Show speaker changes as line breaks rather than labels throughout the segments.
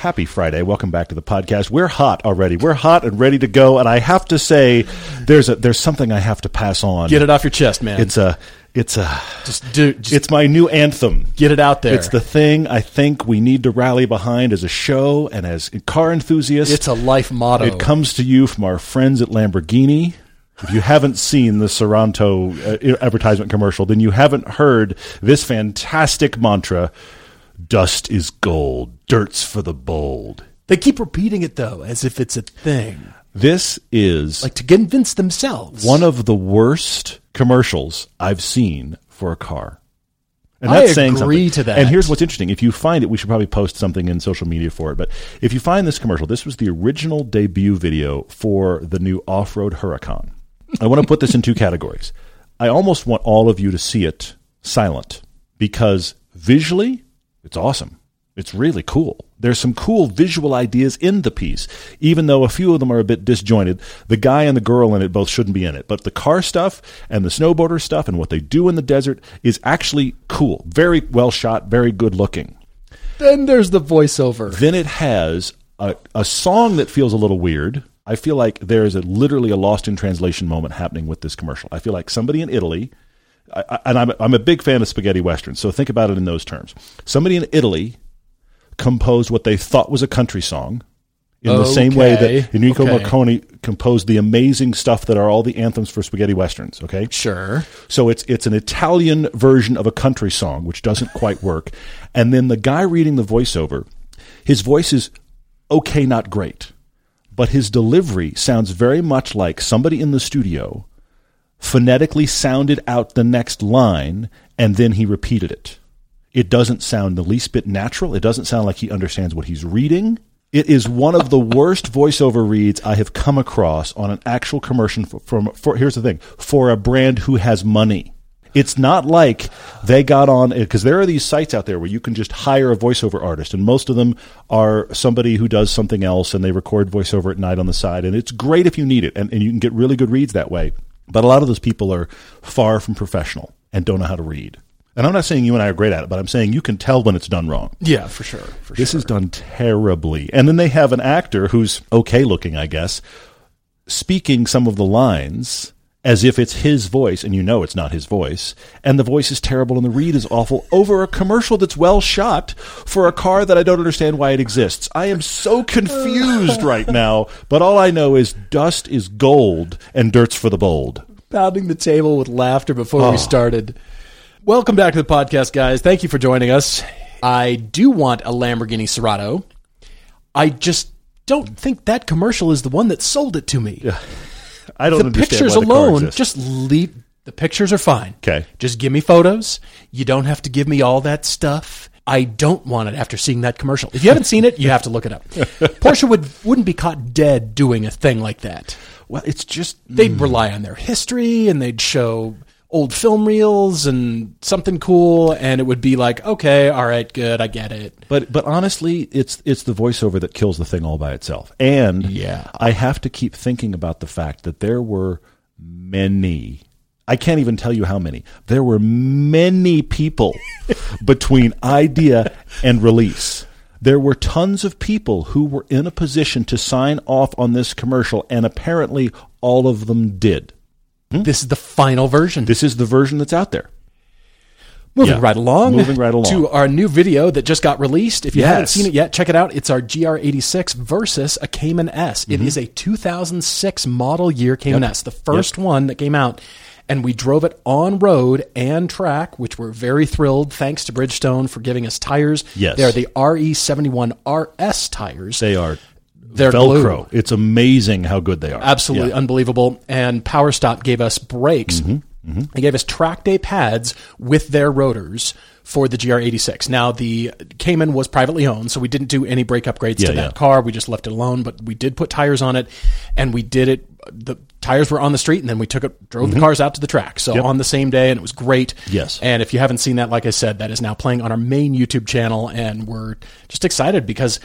Happy Friday. Welcome back to the podcast. We're hot already. We're hot and ready to go. And I have to say, there's a there's something I have to pass on.
Get it off your chest, man.
It's a it's a
just do just
it's my new anthem.
get it out there.
It's the thing I think we need to rally behind as a show and as car enthusiasts.
it's a life motto.
It comes to you from our friends at Lamborghini. If you haven't seen the Sterrato uh, advertisement commercial, then you haven't heard this fantastic mantra Dust is gold, dirt's for the bold.
They keep repeating it though, as if it's a thing,
This is
like to convince themselves.
one of the worst commercials I've seen for a car. And
I
that's saying
agree
something.
to that.
And here's what's interesting. If you find it, we should probably post something in social media for it. But if you find this commercial, this was the original debut video for the new off-road Huracan. I want to put this in two categories. I almost want all of you to see it silent because visually, it's awesome. It's really cool. There's some cool visual ideas in the piece, even though a few of them are a bit disjointed. The guy and the girl in it both shouldn't be in it, but the car stuff and the snowboarder stuff and what they do in the desert is actually cool. Very well shot, very good looking.
then there's the voiceover.
Then it has a, a song that feels a little weird. I feel like there is a, literally a lost in translation moment happening with this commercial. I feel like somebody in Italy, I, and I'm, I'm a big fan of spaghetti westerns, so think about it in those terms. Somebody in Italy composed what they thought was a country song. In the same way that Enrico
Okay.
Morricone composed the amazing stuff that are all the anthems for spaghetti westerns, okay?
Sure.
So it's it's an Italian version of a country song, which doesn't quite work. And then the guy reading the voiceover, his voice is okay, not great, but his delivery sounds very much like somebody in the studio phonetically sounded out the next line and then he repeated it. It doesn't sound the least bit natural. It doesn't sound like he understands what he's reading. It is one of the worst voiceover reads I have come across on an actual commercial for, from for here's the thing, for a brand who has money. It's not like they got on because there are these sites out there where you can just hire a voiceover artist, and most of them are somebody who does something else and they record voiceover at night on the side, and it's great if you need it, and, and you can get really good reads that way. But a lot of those people are far from professional and don't know how to read. And I'm not saying you and I are great at it, but I'm saying you can tell when it's done wrong.
Yeah, for sure. For
This
sure.
is done terribly. And then they have an actor who's okay looking, I guess, speaking some of the lines as if it's his voice, and you know it's not his voice. And the voice is terrible and the read is awful over a commercial that's well shot for a car that I don't understand why it exists. I am so confused right now, but all I know is dust is gold and dirt's for the bold.
pounding the table with laughter before
Oh.
we ah. started. Welcome back to the podcast, guys. Thank you for joining us. I do want a Lamborghini Sterrato. I just don't think that commercial is the one that sold it to me.
I don't
the
understand
pictures
why the car
alone,
exists.
just leave. The pictures are fine.
Okay.
Just give me photos. You don't have to give me all that stuff. I don't want it after seeing that commercial. If you haven't seen it, you have to look it up. Porsche would wouldn't be caught dead doing a thing like that.
well, it's just
they'd hmm. rely on their history and they'd show old film reels and something cool and it would be like okay all right good i get it
But but honestly, it's it's the voiceover that kills the thing all by itself. And
Yeah.
I have to keep thinking about the fact that there were many. I can't even tell you how many. There were many people between idea and release. There were tons of people who were in a position to sign off on this commercial, and apparently all of them did.
This is the final version.
This is the version that's out there.
moving
yeah.
right along
Moving right along.
to our new video that just got released. If you haven't seen it yet check it out. It's our gr86 versus a cayman s.
Mm-hmm.
It is a 2006 model year cayman s the first one that came out and we drove it on road and track which we're very thrilled. Thanks to bridgestone for giving us tires.
Yes.
they're the re71 rs tires.
They are
They're
Velcro.
glue.
It's amazing how good they are.
absolutely
Yeah.
unbelievable. And Power Stop gave us brakes.
Mm-hmm.
They gave us track day pads with their rotors for the GR86. Now the Cayman was privately owned, so we didn't do any brake upgrades
Yeah,
to that
yeah.
car. We just left it alone, but we did put tires on it, and we did it. The tires were on the street, and then we took it, drove the cars out to the track. So on the same day, and it was great.
Yes.
And if you haven't seen that, like I said, that is now playing on our main YouTube channel, and we're just excited because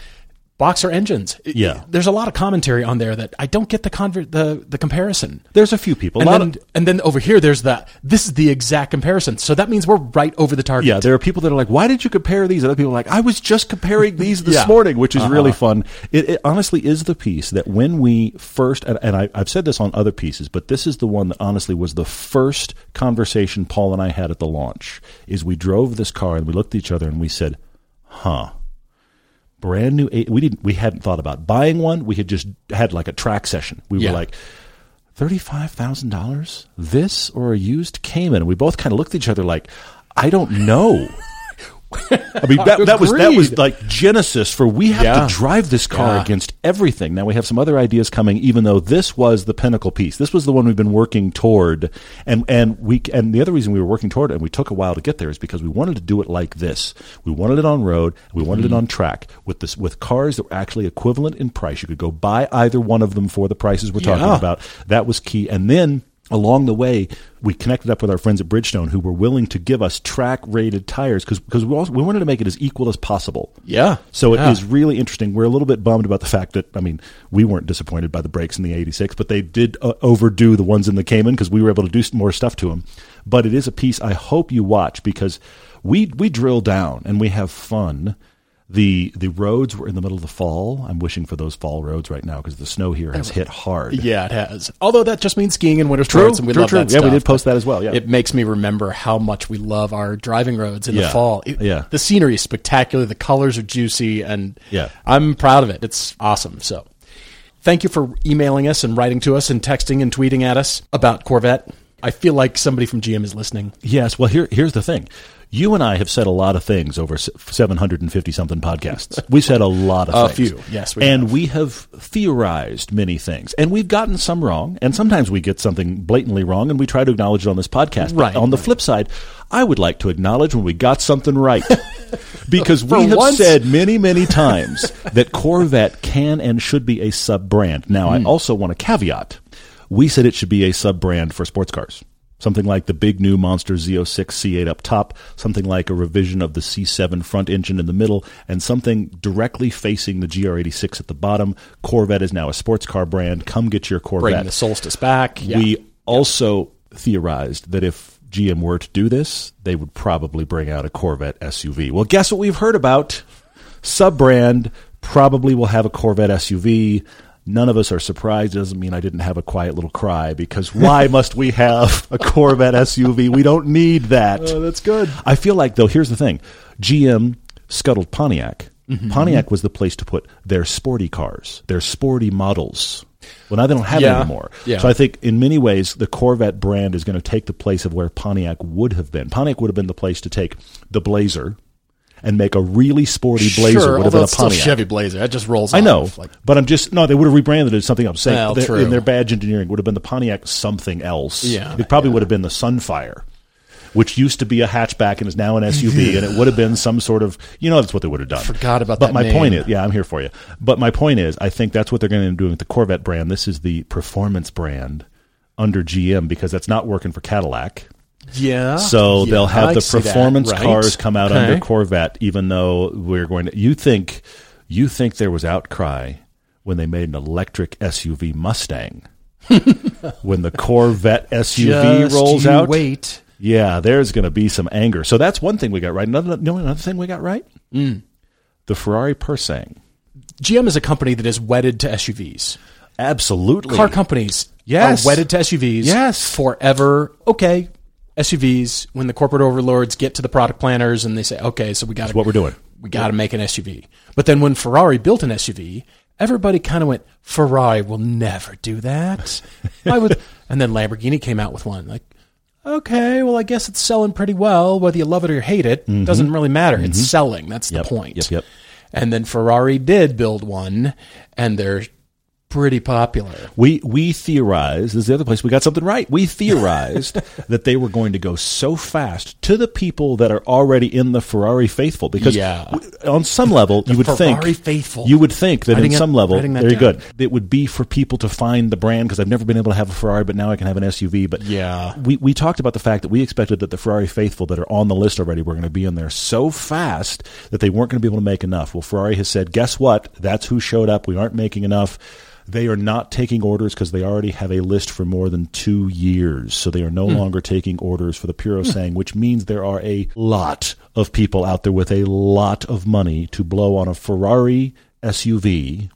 boxer engines.
Yeah.
there's a lot of commentary on there that I don't get the conver- the the comparison.
There's a few people. A
And
lot
then,
of,
and then over here, there's the this is the exact comparison. So that means we're right over the target.
yeah, there are people that are like, "Why did you compare these?" Other people are like, "I was just comparing these this
Yeah.
morning," which is uh-huh. really fun. It, it honestly is the piece that when we first, and, and I, I've said this on other pieces, but this is the one that honestly was the first conversation Paul and I had at the launch. Is we drove this car and we looked at each other and we said, "Huh." Brand new, we didn't, we hadn't thought about buying one. We had just had like a track session. We
Yeah.
were like, thirty-five thousand dollars, this or a used Cayman? And we both kind of looked at each other like, I don't know. I mean, that, that was that was like genesis for we have
Yeah.
to drive this car
Yeah.
against everything. Now we have some other ideas coming, even though this was the pinnacle piece. This was the one we've been working toward, and and we and the other reason we were working toward it, and we took a while to get there, is because we wanted to do it like this. We wanted it on road, we wanted
Mm-hmm.
it on track with this with cars that were actually equivalent in price. You could go buy either one of them for the prices we're talking about. That was key, and then. Along the way, we connected up with our friends at Bridgestone who were willing to give us track rated tires because we, also- we wanted to make it as equal as possible.
Yeah.
So it
Yeah.
is really interesting. We're a little bit bummed about the fact that I mean we weren't disappointed by the brakes in the '86, but they did uh, overdo the ones in the Cayman because we were able to do more stuff to them. But it is a piece I hope you watch because we we drill down and we have fun. The the roads were in the middle of the fall. I'm wishing for those fall roads right now because the snow here has oh. hit hard.
Yeah, it has. Although that just means skiing in winter sports, and we
true,
love
true.
that
Yeah, we did post that as well, yeah.
it makes me remember how much we love our driving roads in
Yeah,
the fall. It-
yeah.
the scenery is spectacular. The colors are juicy, and
Yeah.
I'm proud of it. It's awesome. So, thank you for emailing us and writing to us and texting and tweeting at us about Corvette. I feel like somebody from GM is listening.
Yes. Well, here, here's the thing. You and I have said a lot of things over 750 something podcasts. We said a lot of
A
things.
few, yes, we
and
have.
we have theorized many things. And we've gotten some wrong. And sometimes we get something blatantly wrong and we try to acknowledge it on this podcast. But
Right,
on the
right.
flip side, I would like to acknowledge when we got something right. because we have
once.
said many, many times that Corvette can and should be a sub brand. Now,
Hmm.
I also want a caveat. We said it should be a sub brand for sports cars. Something like the big new Monster Z06 C8 up top, something like a revision of the C7 front engine in the middle, and something directly facing the GR86 at the bottom. Corvette is now a sports car brand. Come get your Corvette.
Bringing the Solstice back. Yeah.
We also theorized that if GM were to do this, they would probably bring out a Corvette SUV. Well, guess what we've heard about? Sub brand probably will have a Corvette SUV. None of us are surprised. It doesn't mean I didn't have a quiet little cry because why must we have a Corvette SUV? We don't need that.
Oh, that's good.
I feel like though here's the thing. GM scuttled Pontiac.
Mm-hmm.
Pontiac was the place to put their sporty cars, their sporty models. Well, now they don't have it anymore.
Yeah.
So I think in many ways the Corvette brand is going to take the place of where Pontiac would have been. Pontiac would have been the place to take the Blazer and make a really sporty Blazer
sure,
would have been a Pontiac.
Chevy Blazer. That just rolls
I know.
Like,
but I'm just no. They would have rebranded it as something else. Saying
Well, true.
in their badge engineering would have been the Pontiac something else.
Yeah,
it probably would have been the Sunfire, which used to be a hatchback and is now an SUV, and it would have been some sort of you know that's what they would have done.
Forgot about
but
that But
my
name.
point is, yeah, I'm here for you. But my point is, I think that's what they're going to do with the Corvette brand. This is the performance brand under GM because that's not working for Cadillac.
Yeah.
So
Yeah,
they'll have the
that.
performance
Right.
cars come out
Okay.
under Corvette, even though we're going to. You think you think there was outcry when they made an electric SUV Mustang when the Corvette SUV
Just
rolls out?
Wait.
Yeah, there's going to be some anger. So that's one thing we got right. Another, another thing we got right?
Mm.
The Ferrari Purosangue.
GM is a company that is wedded to SUVs.
Absolutely.
Car companies
Yes.
are wedded to SUVs
Yes.
forever. Okay, SUVs, when the corporate overlords get to the product planners and they say, okay, so we got to
what we're doing.
We got to make an SUV. But then when Ferrari built an SUV, everybody kind of went, Ferrari will never do that. Why would? And then Lamborghini came out with one. Like, okay, well, I guess it's selling pretty well. Whether you love it or hate it, doesn't really matter. It's selling. That's
Mm-hmm. Yep,
the point.
yep, yep.
And then Ferrari did build one, and they're pretty popular.
We we theorized. This is the other place we got something right. We theorized that they were going to go so fast to the people that are already in the Ferrari faithful. Because
Yeah.
w- on some level, you would think
Ferrari faithful.
You would think that
Writing
in
it-
some level,
writing that
very
down.
good. It would be for people to find the brand because I've never been able to have a Ferrari, but now I can have an SUV. But
Yeah.
we we talked about the fact that we expected that the Ferrari faithful that are on the list already were going to be in there so fast that they weren't going to be able to make enough. Well, Ferrari has said, guess what? That's who showed up. We aren't making enough. They are not taking orders because they already have a list for more than two years. So they are no longer taking orders for the Purosangue, which means there are a lot of people out there with a lot of money to blow on a Ferrari SUV,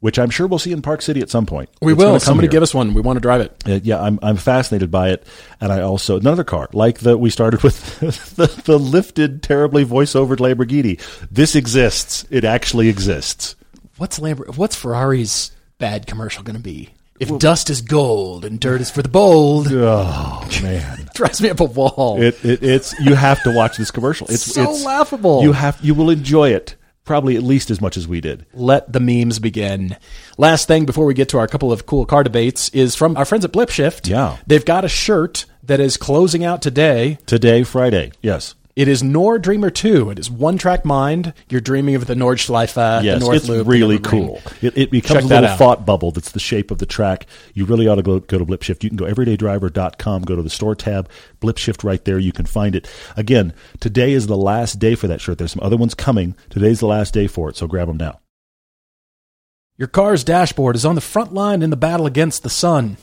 which I'm sure we'll see in Park City at some point.
We
It's
will. Somebody give us one. We want to drive it.
Uh, yeah, I'm I'm fascinated by it, and I also another car like the we started with the, the lifted, terribly voice-overed Lamborghini. This exists. It actually exists.
What's Lambert? What's Ferrari's bad commercial going to be? If dust is gold and dirt is for the bold,
Oh man,
drives me up a wall.
it, it it's you have to watch this commercial. It's
So
it's
laughable.
You have you will enjoy it probably at least as much as we did.
Let the memes begin. Last thing before we get to our couple of cool car debates is from our friends at Blipshift.
Yeah.
They've got a shirt that is closing out today.
Today, Friday, yes.
It is Nord Dreamer 2. It is one track mind. You're dreaming of the Nordschleife, uh,
Yes,
the North
it's
Loop.
really cool. It, it becomes
Check
a little thought bubble that's the shape of the track. You really ought to go, go to Blipshift. You can go everydaydriver.com, go to the store tab, Blipshift right there. You can find it. Again, today is the last day for that shirt. There's some other ones coming. Today's the last day for it, so grab them now.
Your car's dashboard is on the front line in the battle against the sun,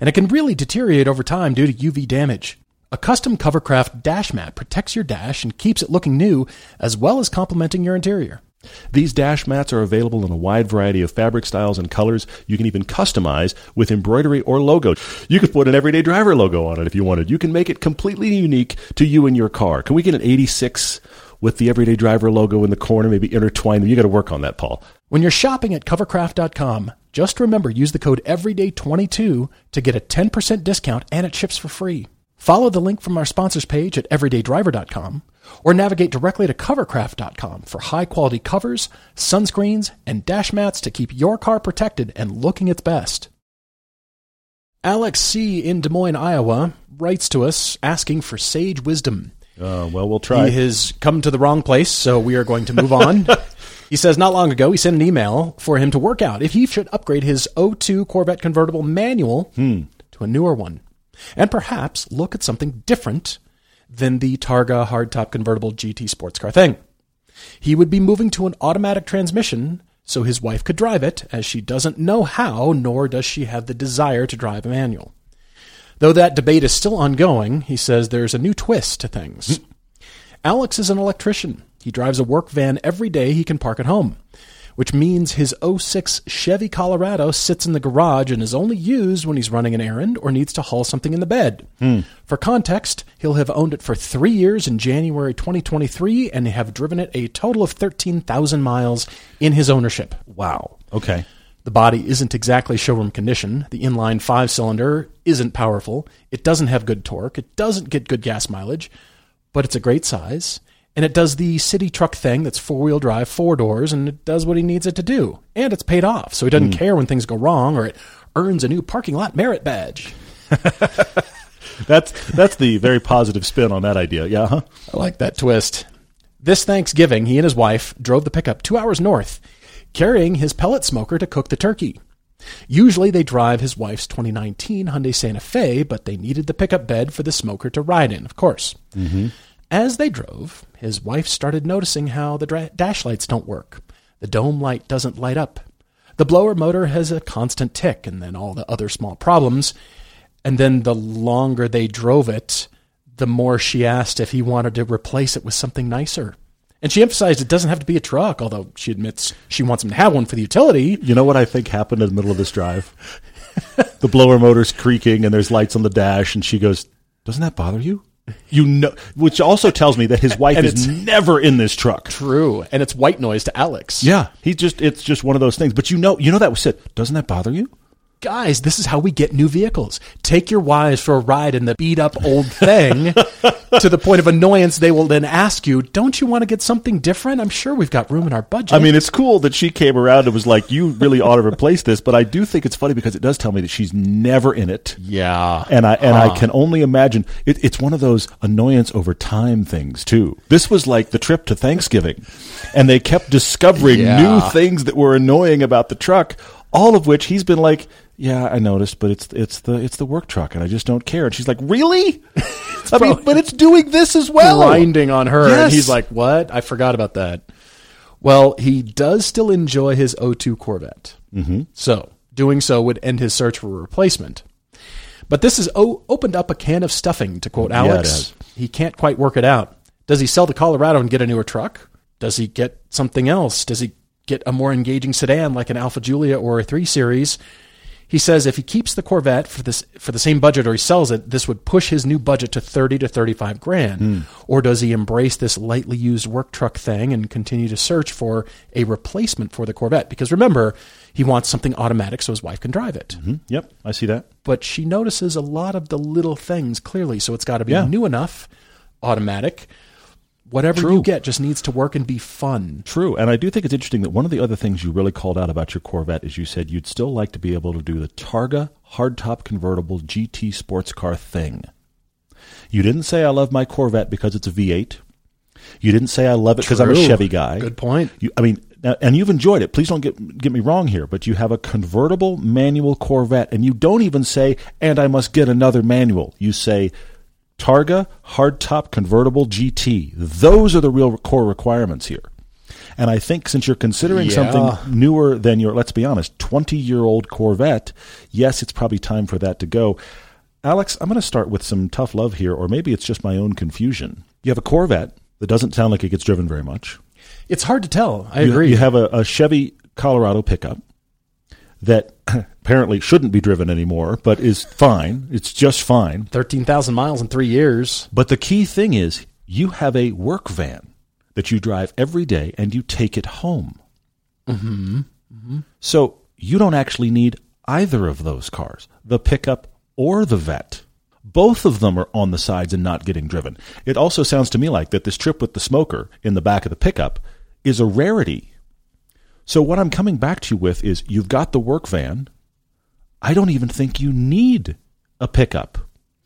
and it can really deteriorate over time due to UV damage. A custom Covercraft dash mat protects your dash and keeps it looking new, as well as complementing your interior.
These dash mats are available in a wide variety of fabric styles and colors. You can even customize with embroidery or logo. You could put an everyday driver logo on it if you wanted. You can make it completely unique to you and your car. Can we get an 86 with the everyday driver logo in the corner, maybe intertwine them? You got to work on that, Paul.
When you're shopping at covercraft.com, just remember use the code EVERYDAY22 to get a 10% discount and it ships for free. Follow the link from our sponsors page at everydaydriver.com or navigate directly to covercraft.com for high quality covers, sunscreens, and dash mats to keep your car protected and looking its best. Alex C. in Des Moines, Iowa writes to us asking for sage wisdom.
Uh, well, we'll try.
He has come to the wrong place, so we are going to move on. he says not long ago he sent an email for him to work out if he should upgrade his O2 Corvette convertible manual to a newer one, and perhaps look at something different than the Targa hardtop convertible GT sports car thing. He would be moving to an automatic transmission so his wife could drive it, as she doesn't know how, nor does she have the desire to drive a manual. Though that debate is still ongoing, he says there's a new twist to things. Alex is an electrician. He drives a work van every day he can park at home, which means his 06 Chevy Colorado sits in the garage and is only used when he's running an errand or needs to haul something in the bed. Hmm. For context, he'll have owned it for three years in January 2023 and have driven it a total of 13,000 miles in his ownership.
wow. Okay.
The body isn't exactly showroom condition. The inline five cylinder isn't powerful. It doesn't have good torque. It doesn't get good gas mileage, but it's a great size. And it does the city truck thing that's four wheel drive, four doors, and it does what he needs it to do. And it's paid off, so he doesn't hmm. care when things go wrong or it earns a new parking lot merit badge.
That's that's the very positive spin on that idea. Yeah. Huh?
I like that twist. This Thanksgiving, he and his wife drove the pickup two hours north, carrying his pellet smoker to cook the turkey. Usually they drive his wife's 2019 Hyundai Santa Fe, but they needed the pickup bed for the smoker to ride in, of course. Mm-hmm. As they drove, his wife started noticing how the dra- dash lights don't work. The dome light doesn't light up. The blower motor has a constant tick, and then all the other small problems. And then the longer they drove it, the more she asked if he wanted to replace it with something nicer. And she emphasized it doesn't have to be a truck, although she admits she wants him to have one for the utility.
You know what I think happened in the middle of this drive? the blower motor's creaking and there's lights on the dash, and she goes, "Doesn't that bother you?" You know, which also tells me that his wife is never in this truck.
True. And it's white noise to Alex.
Yeah, he just it's just one of those things. But you know, you know that was it. Doesn't that bother you?
Guys, this is how we get new vehicles. Take your wives for a ride in the beat up old thing to the point of annoyance. They will then ask you, don't you want to get something different? I'm sure we've got room in our budget.
I mean, it's cool that she came around and was like, "You really ought to replace this." But I do think it's funny because it does tell me that she's never in it,
yeah.
and I and I ah. can only imagine it, it's one of those annoyance over time things too. This was like the trip to Thanksgiving, and they kept discovering
Yeah.
new things that were annoying about the truck. All of which he's been like, "Yeah, I noticed, but it's it's the it's the work truck, and I just don't care." And she's like, "Really? I mean, but it's doing this as well."
grinding on her. And he's like, what? I forgot about that. Well, he does still enjoy his O2 Corvette. Mm-hmm. So, doing so would end his search for a replacement. But this has o- opened up a can of stuffing, to quote
Yeah,
Alex.
has.
he can't quite work it out. Does he sell the Colorado and get a newer truck? Does he get something else? Does he get a more engaging sedan like an Alfa Giulia or a 3 Series? He says if he keeps the Corvette for this for the same budget or he sells it, this would push his new budget to 30 to 35 grand. Or does he embrace this lightly used work truck thing and continue to search for a replacement for the Corvette? Because remember, he wants something automatic so his wife can drive it.
Hmm, Yep, I see that.
But she notices a lot of the little things clearly, so it's got to be
Yeah.
new enough, automatic. Whatever
True.
you get just needs to work and be fun.
True, and I do think it's interesting that one of the other things you really called out about your Corvette is you said you'd still like to be able to do the Targa hardtop convertible GT sports car thing. You didn't say I love my Corvette because it's a V8. You didn't say I love it because I'm a Chevy guy.
Good point.
You, I mean, and you've enjoyed it. Please don't get get me wrong here, but you have a convertible manual Corvette, and you don't even say, "And I must get another manual." You say, "Targa hardtop convertible GT." Those are the real core requirements here. And I think since you're considering
Yeah.
something newer than your, let's be honest, 20 year old Corvette, yes, it's probably time for that to go. Alex, I'm going to start with some tough love here, or maybe it's just my own confusion. You have a Corvette that doesn't sound like it gets driven very much.
It's hard to tell. I
You-
agree.
You have a, a Chevy Colorado pickup that apparently shouldn't be driven anymore, but is fine. It's just fine.
13,000 miles in three years.
But the key thing is you have a work van that you drive every day and you take it home. Mm-hmm. So you don't actually need either of those cars, the pickup or the vet. Both of them are on the sides and not getting driven. It also sounds to me like that this trip with the smoker in the back of the pickup is a rarity. So what I'm coming back to you with is you've got the work van. I don't even think you need a pickup.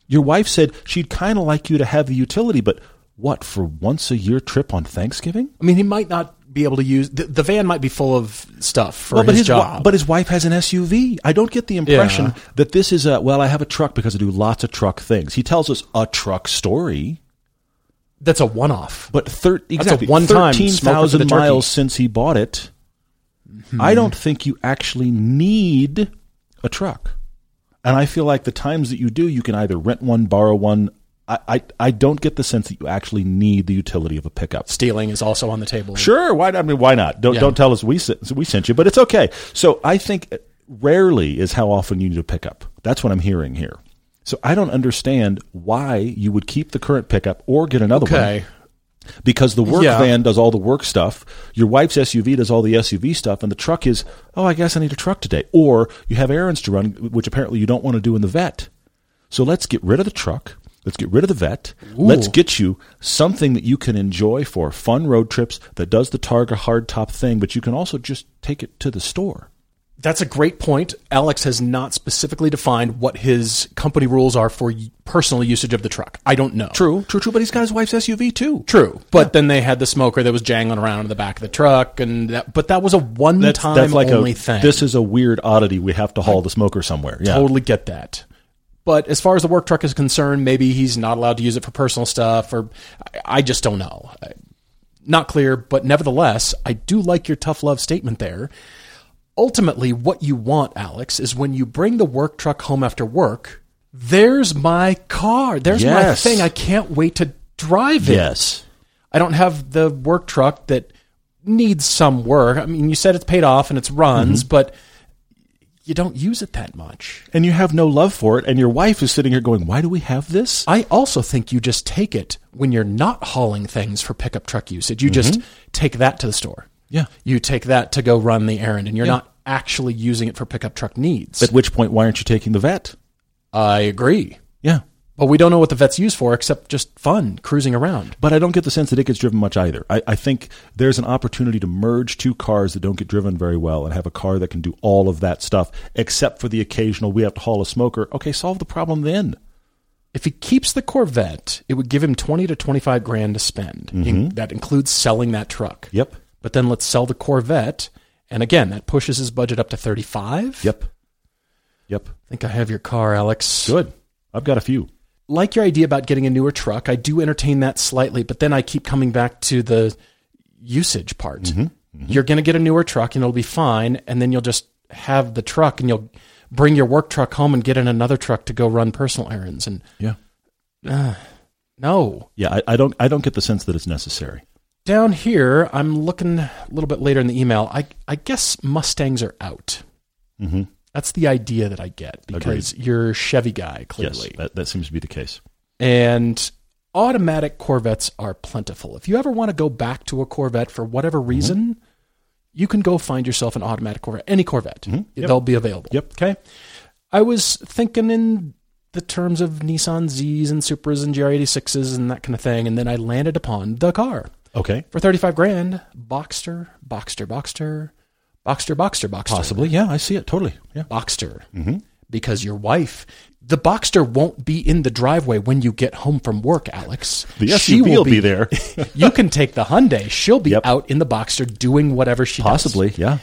Your wife said she'd kind of like you to have the utility, but what, for once a year trip on Thanksgiving?
I mean, he might not be able to use the, the van. Might be full of stuff for
well, but
his,
his,
job.
but his wife has an SUV. I don't get the impression
Yeah.
that this is a well. I have a truck because I do lots of truck things. He tells us a truck story,
that's a one-off.
but thir- exactly
one-time
thirteen
smoker for
thousand
the turkey.
miles since he bought it. I hmm. don't think you actually need a truck, and I feel like the times that you do, you can either rent one, borrow one. I, I, I don't get the sense that you actually need the utility of a pickup.
Stealing is also on the table.
Sure, why? I mean, why not? Don't
Yeah.
don't tell us we sent, we sent you, but it's okay. So I think rarely is how often you need a pickup. That's what I'm hearing here. So I don't understand why you would keep the current pickup or get another
Okay.
one because the work
Yeah.
van does all the work stuff. Your wife's SUV does all the SUV stuff, and the truck is oh, I guess I need a truck today. Or you have errands to run, which apparently you don't want to do in the vet. So let's get rid of the truck. Let's get rid of the vet. Let's get you something that you can enjoy for fun road trips that does the Targa hardtop thing, but you can also just take it to the store.
That's a great point. Alex has not specifically defined what his company rules are for personal usage of the truck. I don't know.
True, true, true. But he's got his wife's SUV too.
True, but then they had the smoker that was jangling around in the back of the truck, and that, but that was a one-time
That's like
only
a
thing.
this is a weird oddity. We have to haul the smoker somewhere. Yeah.
Totally get that. But as far as the work truck is concerned, maybe he's not allowed to use it for personal stuff, or I, I just don't know. Not clear, but nevertheless, I do like your tough love statement there. Ultimately, what you want, Alex, is when you bring the work truck home after work, there's my car. There's my thing. I can't wait to drive it.
Yes.
I don't have the work truck that needs some work. I mean, you said it's paid off and it's runs, mm-hmm. but you don't use it that much.
And you have no love for it, and your wife is sitting here going, "Why do we have this?"
I also think you just take it when you're not hauling things for pickup truck usage. You just mm-hmm. take that to the store.
Yeah.
You take that to go run the errand and you're not actually using it for pickup truck needs.
At which point, why aren't you taking the vet?
I agree.
Yeah.
But we don't know what the vet's used for except just fun, cruising around.
But I don't get the sense that it gets driven much either. I, I think there's an opportunity to merge two cars that don't get driven very well and have a car that can do all of that stuff, except for the occasional we have to haul a smoker. Okay, solve the problem then.
If he keeps the Corvette, it would give him 20 to 25 grand to spend. Mm-hmm. In- that includes selling that truck.
Yep.
But then let's sell the Corvette. And again, that pushes his budget up to 35.
Yep. Yep.
I think I have your car, Alex.
Good. I've got a few.
like your idea about getting a newer truck. I do entertain that slightly, but then I keep coming back to the usage part. Mm-hmm. Mm-hmm. You're going to get a newer truck and it'll be fine, and then you'll just have the truck and you'll bring your work truck home and get in another truck to go run personal errands. And
Yeah.
Uh, no,
Yeah, I, I don't I don't get the sense that it's necessary.
Down here, I'm looking a little bit later in the email. I I guess Mustangs are out.
Mm-hmm.
That's the idea that I get because you're Chevy guy, clearly.
Yes, that, that seems to be the case.
and automatic Corvettes are plentiful. If you ever want to go back to a Corvette for whatever
Mm-hmm.
reason, you can go find yourself an automatic Corvette, any Corvette. They'll be available.
Mm-hmm. Yep.
Okay. I was thinking in the terms of Nissan Zs and Supras and GR86s and that kind of thing, and then I landed upon the car
Okay.
for thirty-five grand. Boxster, Boxster, Boxster, Boxster, Boxster, Boxster.
Possibly. Yeah, I see it totally. Yeah.
Boxster because your wife, the Boxster won't be in the driveway when you get home from work, Alex.
The
She
SUV will be there.
you can take the Hyundai. She'll be
Yep.
out in the Boxster doing whatever she does.
Possibly. Yeah.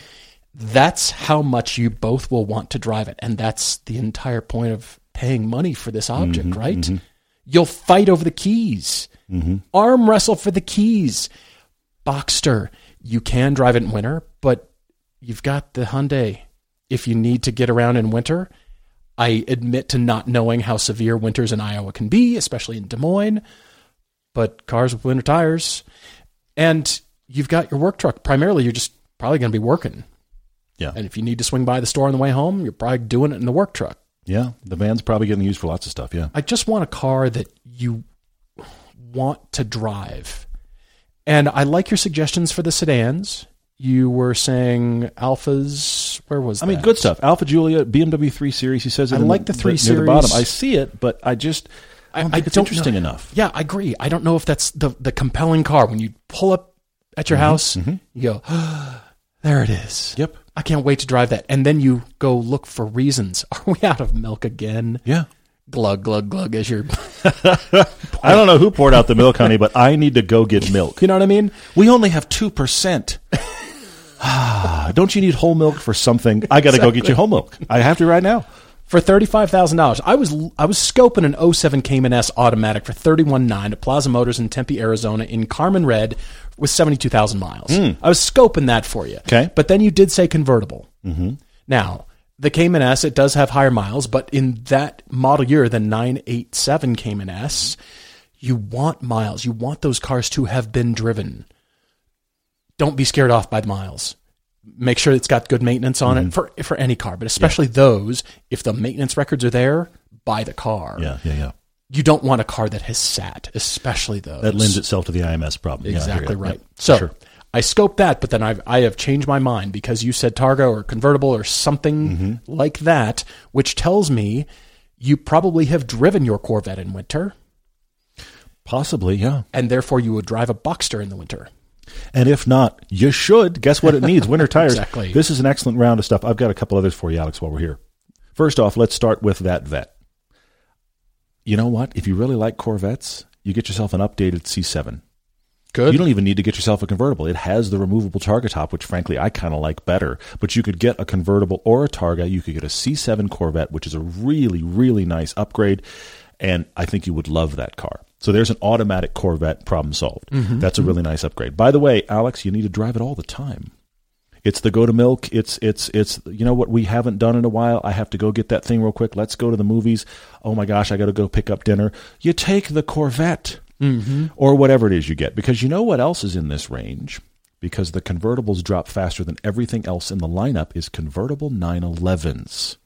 That's how much you both will want to drive it, and that's the entire point of paying money for this object,
Mm-hmm,
right? You'll fight over the keys, Mm-hmm. arm wrestle for the keys. Boxster, you can drive it in winter, but you've got the Hyundai. If you need to get around in winter, I admit to not knowing how severe winters in Iowa can be, especially in Des Moines. But cars with winter tires, and you've got your work truck. Primarily, you're just probably going to be working.
Yeah.
And if you need to swing by the store on the way home, you're probably doing it in the work truck.
Yeah. The van's probably getting used for lots of stuff. Yeah.
I just want a car that you want to drive. And I like your suggestions for the sedans. You were saying Alfas. Where was
I mean, good stuff. Alfa Giulia, BMW 3 Series. He says it
I like the 3
near the bottom. I see it, but I just I don't think it's interesting
know.
enough.
Yeah, I agree. I don't know if that's the the compelling car. When you pull up at your
Mm-hmm,
house, you go, there it is.
Yep.
I can't wait to drive that. And then you go look for reasons. Are we out of milk again?
Yeah.
Glug glug glug as you're.
I don't know who poured out the milk, honey, but I need to go get milk.
You know what I mean?
We only have 2%. Ah, don't you need whole milk for something? I got to go get you whole milk. I have to right now.
for thirty five thousand dollars. I was I was scoping an 07 Cayman S automatic for thirty one nine at Plaza Motors in Tempe, Arizona, in Carmine Red, with seventy two thousand miles. I was scoping that for you.
Okay.
but then you did say convertible. Mm-hmm. Now the Cayman S it does have higher miles, but in that model year, the nine eight seven Cayman S, you want miles. You want those cars to have been driven. Don't be scared off by the miles make sure it's got good maintenance on it mm-hmm. for for any car, but especially those. If the maintenance records are there, buy the car.
Yeah, yeah, yeah.
You don't want a car that has sat, especially those.
That lends itself to the IMS problem. Yeah,
exactly
you.
right.
Yep,
so
sure.
I scoped that, but then I've I have changed my mind because you said Targa or convertible or something
Mm-hmm.
like that, which tells me you probably have driven your Corvette in winter,
Possibly, yeah.
and therefore you would drive a Boxster in the winter.
And if not, you should. Guess what it needs? Winter tires.
Exactly.
This is an excellent round of stuff. I've got a couple others for you, Alex, while we're here. First off, let's start with that vet. You know what? If you really like Corvettes, you get yourself an updated C7.
Good.
You don't even need to get yourself a convertible. It has the removable Targa top, which frankly I kind of like better. But you could get a convertible or a Targa. You could get a C7 Corvette, which is a really, really nice upgrade. And I think you would love that car. So there's an automatic Corvette problem solved. Mm-hmm. That's a really nice upgrade. By the way, Alex, you need to drive it all the time. It's the go to milk. It's it's it's you know what we haven't done in a while. I have to go get that thing real quick. Let's go to the movies. Oh my gosh, I got to go pick up dinner. You take the Corvette Mm-hmm. or whatever it is you get. Because you know what else is in this range? Because the convertibles drop faster than everything else in the lineup is convertible 911s.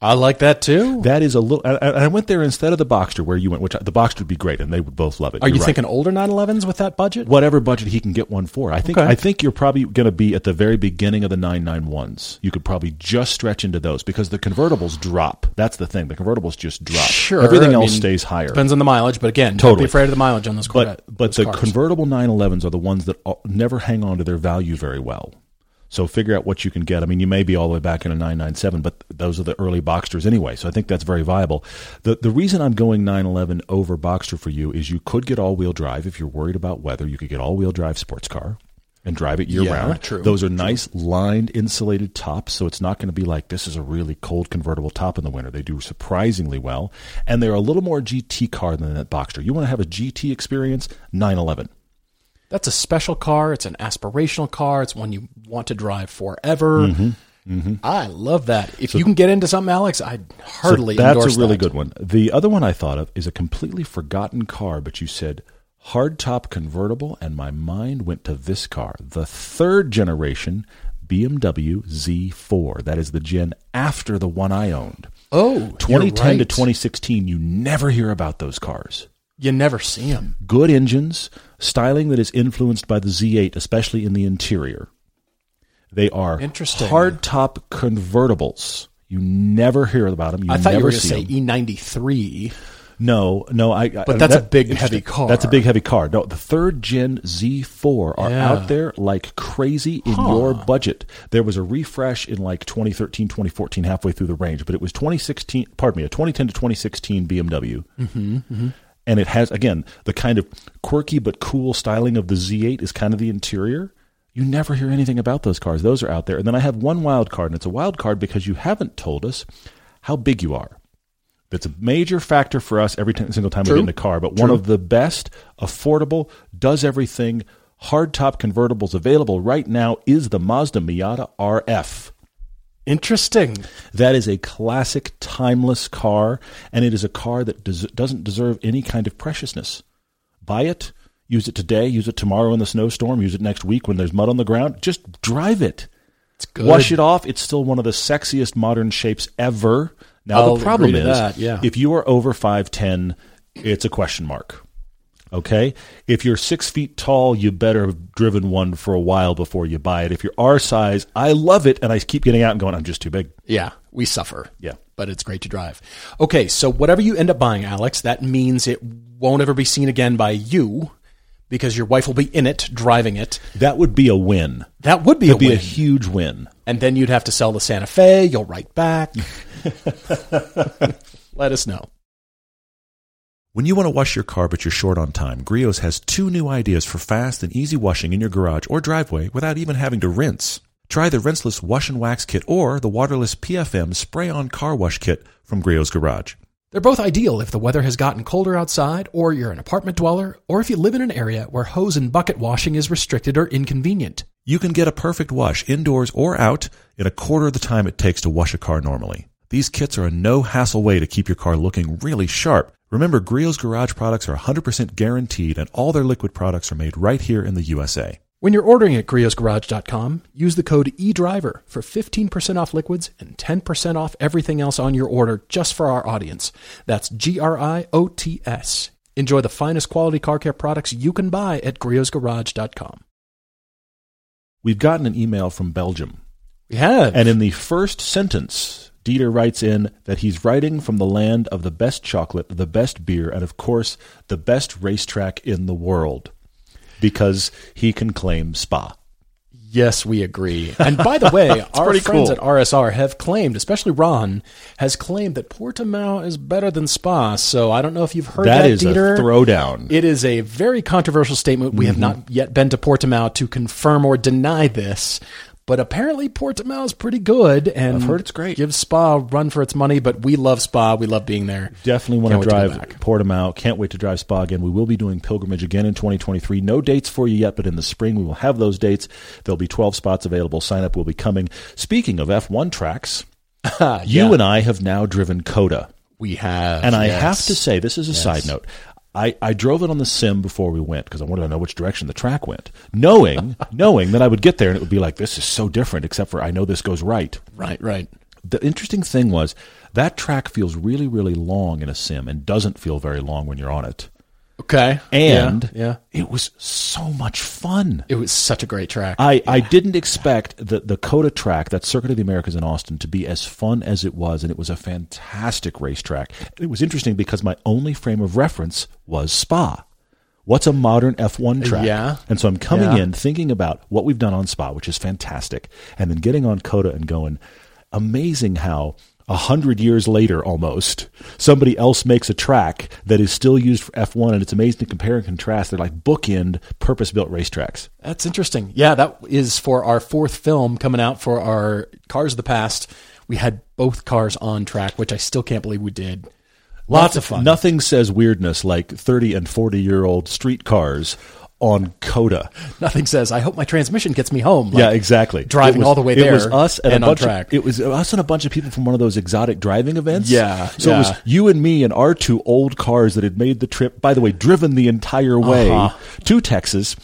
I like that too.
That is a little. I, I went there instead of the Boxster where you went, which the Boxster would be great, and they would both love it.
Are
You're
you
right.
thinking older 911s with that budget?
whatever budget he can get one for? I think
Okay.
I think you're probably going to be at the very beginning of the 991s. You could probably just stretch into those because the convertibles drop. That's the thing. The convertibles just drop.
Sure.
Everything
I
else
mean,
stays higher.
Depends on the mileage, but again, don't be afraid of the mileage on those Corvette.
but but the
cars.
convertible 911s are the ones that uh, never hang on to their value very well. So figure out what you can get. I mean, you may be all the way back in a 997, but those are the early Boxsters anyway. So I think that's very viable. The the reason I'm going 911 over Boxster for you is you could get all wheel drive if you're worried about weather. You could get all wheel drive sports car and drive it year
Yeah,
round.
true,
Those are nice lined insulated tops, so it's not going to be like this is a really cold convertible top in the winter. They do surprisingly well, and they're a little more GT car than that Boxster. You want to have a GT experience? 911.
That's a special car. It's an aspirational car. It's one you want to drive forever.
Mm-hmm.
I love that. If you can get into something, Alex, I'd
So that's a really
that.
good one. The other one I thought of is a completely forgotten car, but you said hardtop convertible, and my mind went to this car, the third generation BMW Z4. That is the gen after the one I owned.
Oh,
2010 to
you're right.
2016, you never hear about those cars.
You never see them.
Good engines, styling that is influenced by the Z8, especially in the interior. They are
Interesting.
hardtop convertibles. You never hear about them. You
I thought you were going to say. E93.
No, no, I. I-
But that's a big, heavy car.
That's a big heavy car. No, the third gen Z4 are
Yeah.
out there like crazy in your budget. There was a refresh in like 2013, 2014, halfway through the range, but it was 2016. Pardon me, a 2010 to 2016 BMW. Mm-hmm, And it has again the kind of quirky but cool styling of the Z8 is kind of the interior. You never hear anything about those cars. Those are out there. And then I have one wild card, and it's a wild card because you haven't told us how big you are. That's a major factor for us every time, single time we
True.
get in a car. But one of the best, affordable, does everything, hardtop convertibles available right now is the Mazda Miata RF.
Interesting.
That is a classic, timeless car, and it is a car that does, doesn't deserve any kind of preciousness. Buy it, use it today, use it tomorrow in the snowstorm, use it next week when there's mud on the ground. Just drive it.
It's good.
Wash it off. It's still one of the sexiest modern shapes ever. Now
I'll
the problem is,
that, yeah.
if you are over five ten, it's a question mark. Okay, if you're six feet tall, you better have driven one for a while before you buy it. If you're our size, I love it, and I keep getting out and going, I'm just too big.
Yeah, we suffer.
Yeah.
But it's great to drive. Okay, so whatever you end up buying, Alex, that means it won't ever be seen again by you because your wife will be in it, driving it.
That would be a win.
That would be a
It'd be
win.
a huge win.
and then you'd have to sell the Santa Fe. You'll write back. Let us know.
When you want to wash your car but you're short on time, Griot's has two new ideas for fast and easy washing in your garage or driveway without even having to rinse. Try the rinseless wash and wax kit or the waterless PFM spray on car wash kit from Griot's Garage.
They're both ideal if the weather has gotten colder outside, or you're an apartment dweller, or if you live in an area where hose and bucket washing is restricted or inconvenient.
You can get a perfect wash indoors or out in a quarter of the time it takes to wash a car normally. These kits are a no hassle way to keep your car looking really sharp. Remember, Griot's Garage products are 100% guaranteed and all their liquid products are made right here in the USA.
When you're ordering at griotsgarage.com, use the code eDriver for 15% off liquids and 10% off everything else on your order just for our audience. That's G R I O T S. Enjoy the finest quality car care products you can buy at griotsgarage.com.
We've gotten an email from Belgium.
We have.
And in the first sentence, Dieter writes in that he's writing from the land of the best chocolate, the best beer, and of course, the best racetrack in the world because he can claim Spa.
Yes, we agree. And by the way, our friends
cool.
at RSR have claimed, especially Ron, has claimed that Portimao is better than Spa. So I don't know if you've heard that,
that is
Dieter.
a throwdown.
It is a very controversial statement. We have
Mm-hmm.
not yet been to Portimao to confirm or deny this, but apparently Portimao is pretty good, and
I've heard it's great.
Gives Spa a run for its money, but we love Spa. We love being there.
Definitely want
Can't
to drive. Portimao. Can't wait to drive Spa again. We will be doing pilgrimage again in 2023. No dates for you yet, but in the spring we will have those dates. There'll be 12 spots available. Sign up will be coming. Speaking of F1 tracks, you and I have now driven COTA.
We have,
And I
yes.
have to say, this is a side note. I, I drove it on the sim before we went because I wanted to know which direction the track went, knowing knowing that I would get there and it would be like this is so different. Except for I know this goes right.
right, right.
The interesting thing was that track feels really, really long in a sim and doesn't feel very long when you're on it.
Okay.
And
yeah, yeah.
it was so much fun.
it was such a great track.
I, I didn't expect the, the COTA track, that Circuit of the Americas in Austin, to be as fun as it was, and it was a fantastic racetrack. It was interesting because my only frame of reference was Spa. What's a modern F1 uh, track?
Yeah.
And so I'm coming
Yeah.
in thinking about what we've done on Spa, which is fantastic, and then getting on COTA and going, amazing how a hundred years later almost somebody else makes a track that is still used for F1 and it's amazing to compare and contrast. They're like bookend purpose built racetracks.
That's interesting. Yeah, that is for our fourth film coming out for our Cars of the Past. We had both cars on track, which I still can't believe we did. Lots of fun.
Nothing says weirdness like 30 and 40 year old street cars on COTA.
Nothing says, I hope my transmission gets me home. Like,
yeah, exactly.
Driving
was-
all the way
It
there
was us and,
and
a bunch. Of, it was us and a bunch of people from one of those exotic driving events.
Yeah,
So it was you and me and our two old cars that had made the trip. By the way, driven the entire way
Uh-huh.
to Texas.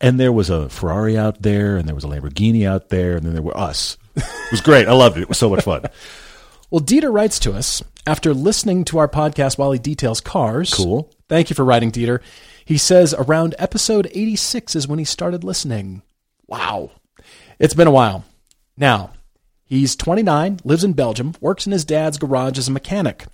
And there was a Ferrari out there, and there was a Lamborghini out there, and then there were us. It was great. I loved it. It was so much fun.
Well, Dieter writes to us after listening to our podcast while he details cars.
Cool.
Thank you for writing, Dieter. He says around episode 86 is when he started listening. Wow. It's been a while. Now, he's 29, lives in Belgium, works in his dad's garage as a mechanic.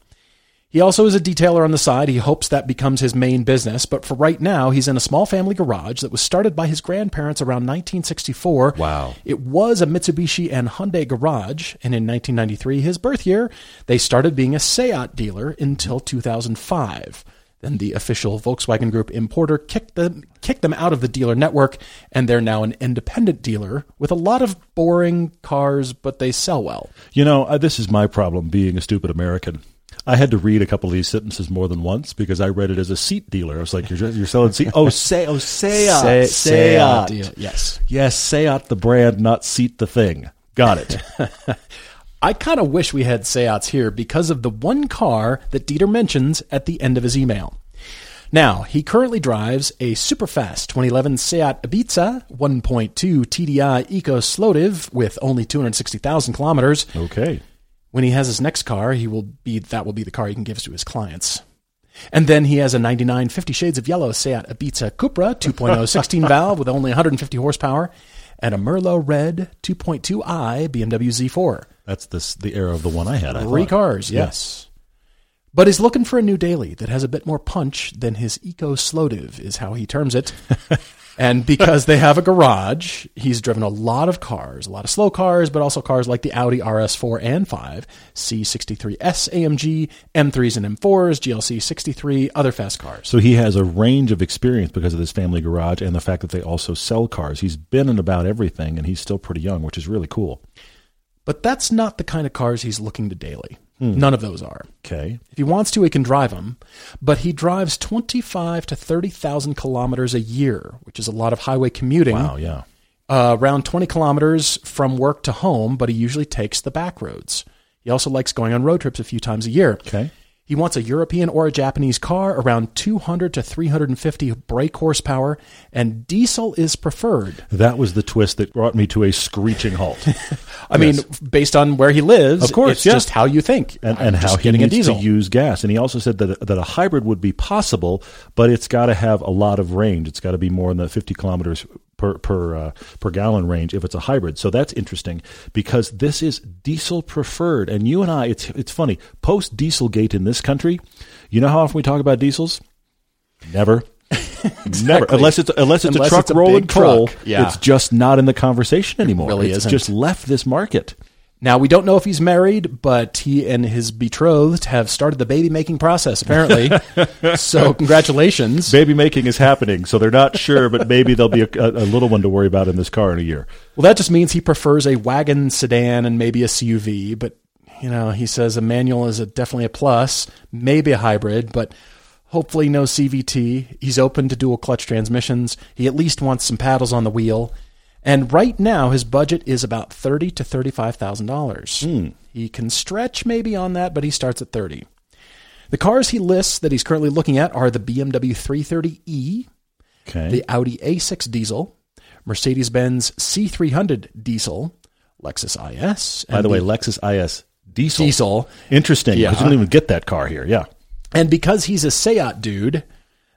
He also is a detailer on the side. He hopes that becomes his main business, but for right now, he's in a small family garage that was started by his grandparents around 1964.
Wow.
It was a Mitsubishi and Hyundai garage, and in 1993, his birth year, they started being a Seat dealer until 2005. Then the official Volkswagen Group importer kicked them kicked them out of the dealer network, and they're now an independent dealer with a lot of boring cars, but they sell well.
You know, uh, this is my problem being a stupid American. I had to read a couple of these sentences more than once because I read it as a seat dealer. I was like, "You're, you're selling seat? Oh, say, oh, Seat,
Se-
Seat,
deal- Yes.
yes, Seat the brand, not seat the thing. Got it.
I kind of wish we had Seats here because of the one car that Dieter mentions at the end of his email. Now, he currently drives a super fast 2011 Seat Ibiza 1.2 TDI Eco Slotive with only 260,000 kilometers.
okay.
When he has his next car, he will be that will be the car he can give to his clients. And then he has a 99 50 Shades of Yellow Seat Ibiza Cupra 2.0 16 valve with only 150 horsepower and a Merlot Red 2.2i BMW Z4.
That's this the era of the one I had. I
Three
thought.
cars, yes. But he's looking for a new daily that has a bit more punch than his eco slotive, is how he terms it. and because they have a garage, he's driven a lot of cars, a lot of slow cars, but also cars like the Audi RS4 and 5, C63S AMG, M3s and M4s, GLC 63, other fast cars.
So he has a range of experience because of this family garage and the fact that they also sell cars. He's been in about everything, and he's still pretty young, which is really cool.
But that's not the kind of cars he's looking to daily. None of those are.
Okay.
If he wants to, he can drive them, but he drives 25 to 30,000 kilometers a year, which is a lot of highway commuting.
Wow. Yeah.
Uh, around 20 kilometers from work to home, but he usually takes the back roads. He also likes going on road trips a few times a year.
Okay.
He wants a European or a Japanese car around 200 to 350 brake horsepower, and diesel is preferred.
That was the twist that brought me to a screeching halt.
I mean, based on where he lives,
Of course,
it's just how you think.
and,
uh,
and how he needs
a diesel.
to use gas. And he also said that that a hybrid would be possible, but it's got to have a lot of range. It's got to be more than the 50 kilometers per per uh, per gallon range if it's a hybrid. So that's interesting because this is diesel preferred. And you and I, it's it's funny. Post Dieselgate in this country, you know how often we talk about diesels? Never. Never, unless it's unless it's
Unless
a truck
it's a
rolling coal.
Yeah.
it's just not in the conversation anymore.
really
it's
isn't.
just left this market.
Now, we don't know if he's married, but he and his betrothed have started the baby making process, apparently. so, congratulations.
baby making is happening, so they're not sure, but maybe there'll be a, a, little one to worry about in this car in a year.
Well, that just means he prefers a wagon sedan and maybe a CUV, but, you know, he says a manual is a, definitely a plus, maybe a hybrid, but hopefully no CVT. He's open to dual clutch transmissions. He at least wants some paddles on the wheel. And right now, his budget is about thirty to thirty-five thousand dollars. Hmm. He can stretch maybe on that, but he starts at thirty. The cars he lists that he's currently looking at are the BMW 330e,
Okay.
the Audi A6 diesel, Mercedes Benz C300 diesel, Lexus IS.
By
and
the way, Lexus IS Diesel.
Diesel.
Interesting. Because
Yeah.
you don't even get that car here. Yeah.
And because he's a Seat dude,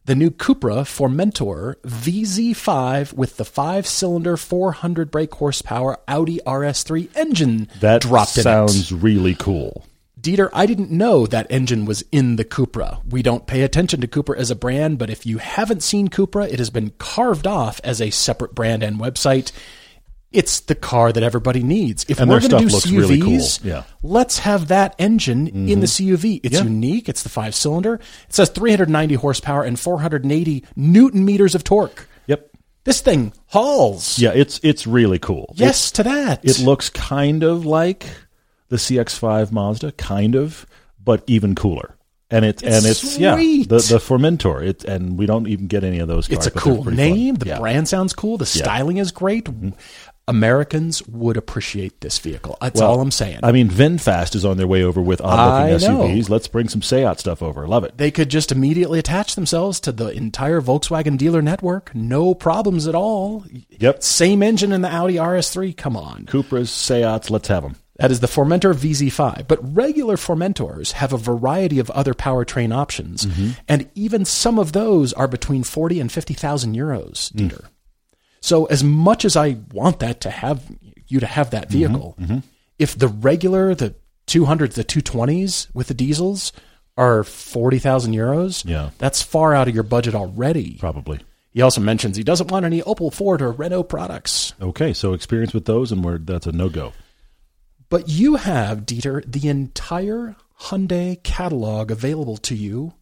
the new Cupra Formentor VZ5 with the five cylinder 400 brake horsepower Audi RS3 engine
That
dropped in it.
sounds really cool.
Dieter, I didn't know that engine was in the Cupra. We don't pay attention to Cupra as a brand, but if you haven't seen Cupra, it has been carved off as a separate brand and website. It's the car that everybody needs. If
And
we're going to do CUVs,
really cool. Yeah. Mm-hmm.
let's have that engine in the CUV. It's
Yeah.
unique. It's the five cylinder. It says 390 horsepower and 480 newton meters of torque.
Yep.
This thing hauls.
Yeah, it's it's really cool.
Yes to that.
It, looks kind of like the CX5 Mazda, kind of, but even cooler. And it's, and it's yeah the the Formentor. It and we don't even get any of those. Cars,
It's a cool
pretty fun.
name. The
Yeah.
brand sounds cool. The styling is great. Americans would appreciate this vehicle. That's
Well,
all I'm saying.
I mean, VinFast is on their way over with odd-looking. SUVs. Let's bring some Seat stuff over. Love it.
they could just immediately attach themselves to the entire Volkswagen dealer network. No problems at all.
Yep.
Same engine in the Audi RS3. Come on.
Cupras, Seats, let's have them.
That is the Formentor VZ5. But regular Formentors have a variety of other powertrain options, mm-hmm. and even some of those are between 40 and 50,000 euros, mm. Dieter. So as much as I want that to have you to have that mm-hmm, vehicle, mm-hmm. if the regular, the 200s, the 220s with the diesels are 40,000 euros,
Yeah.
that's far out of your budget already.
Probably.
He also mentions he doesn't want any Opel, Ford, or Renault products.
Okay, so experience with those, and we're that's a no go.
But you have, Dieter, the entire Hyundai catalog available to you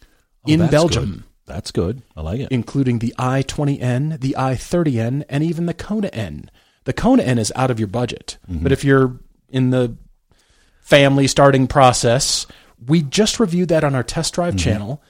oh, in
Oh, That's
Belgium,
good. That's good. I like it.
including the i20N, the i30N, and even the Kona N. The Kona N is out of your budget.
Mm-hmm.
But if you're in the family starting process, we just reviewed that on our test drive
Mm-hmm.
channel,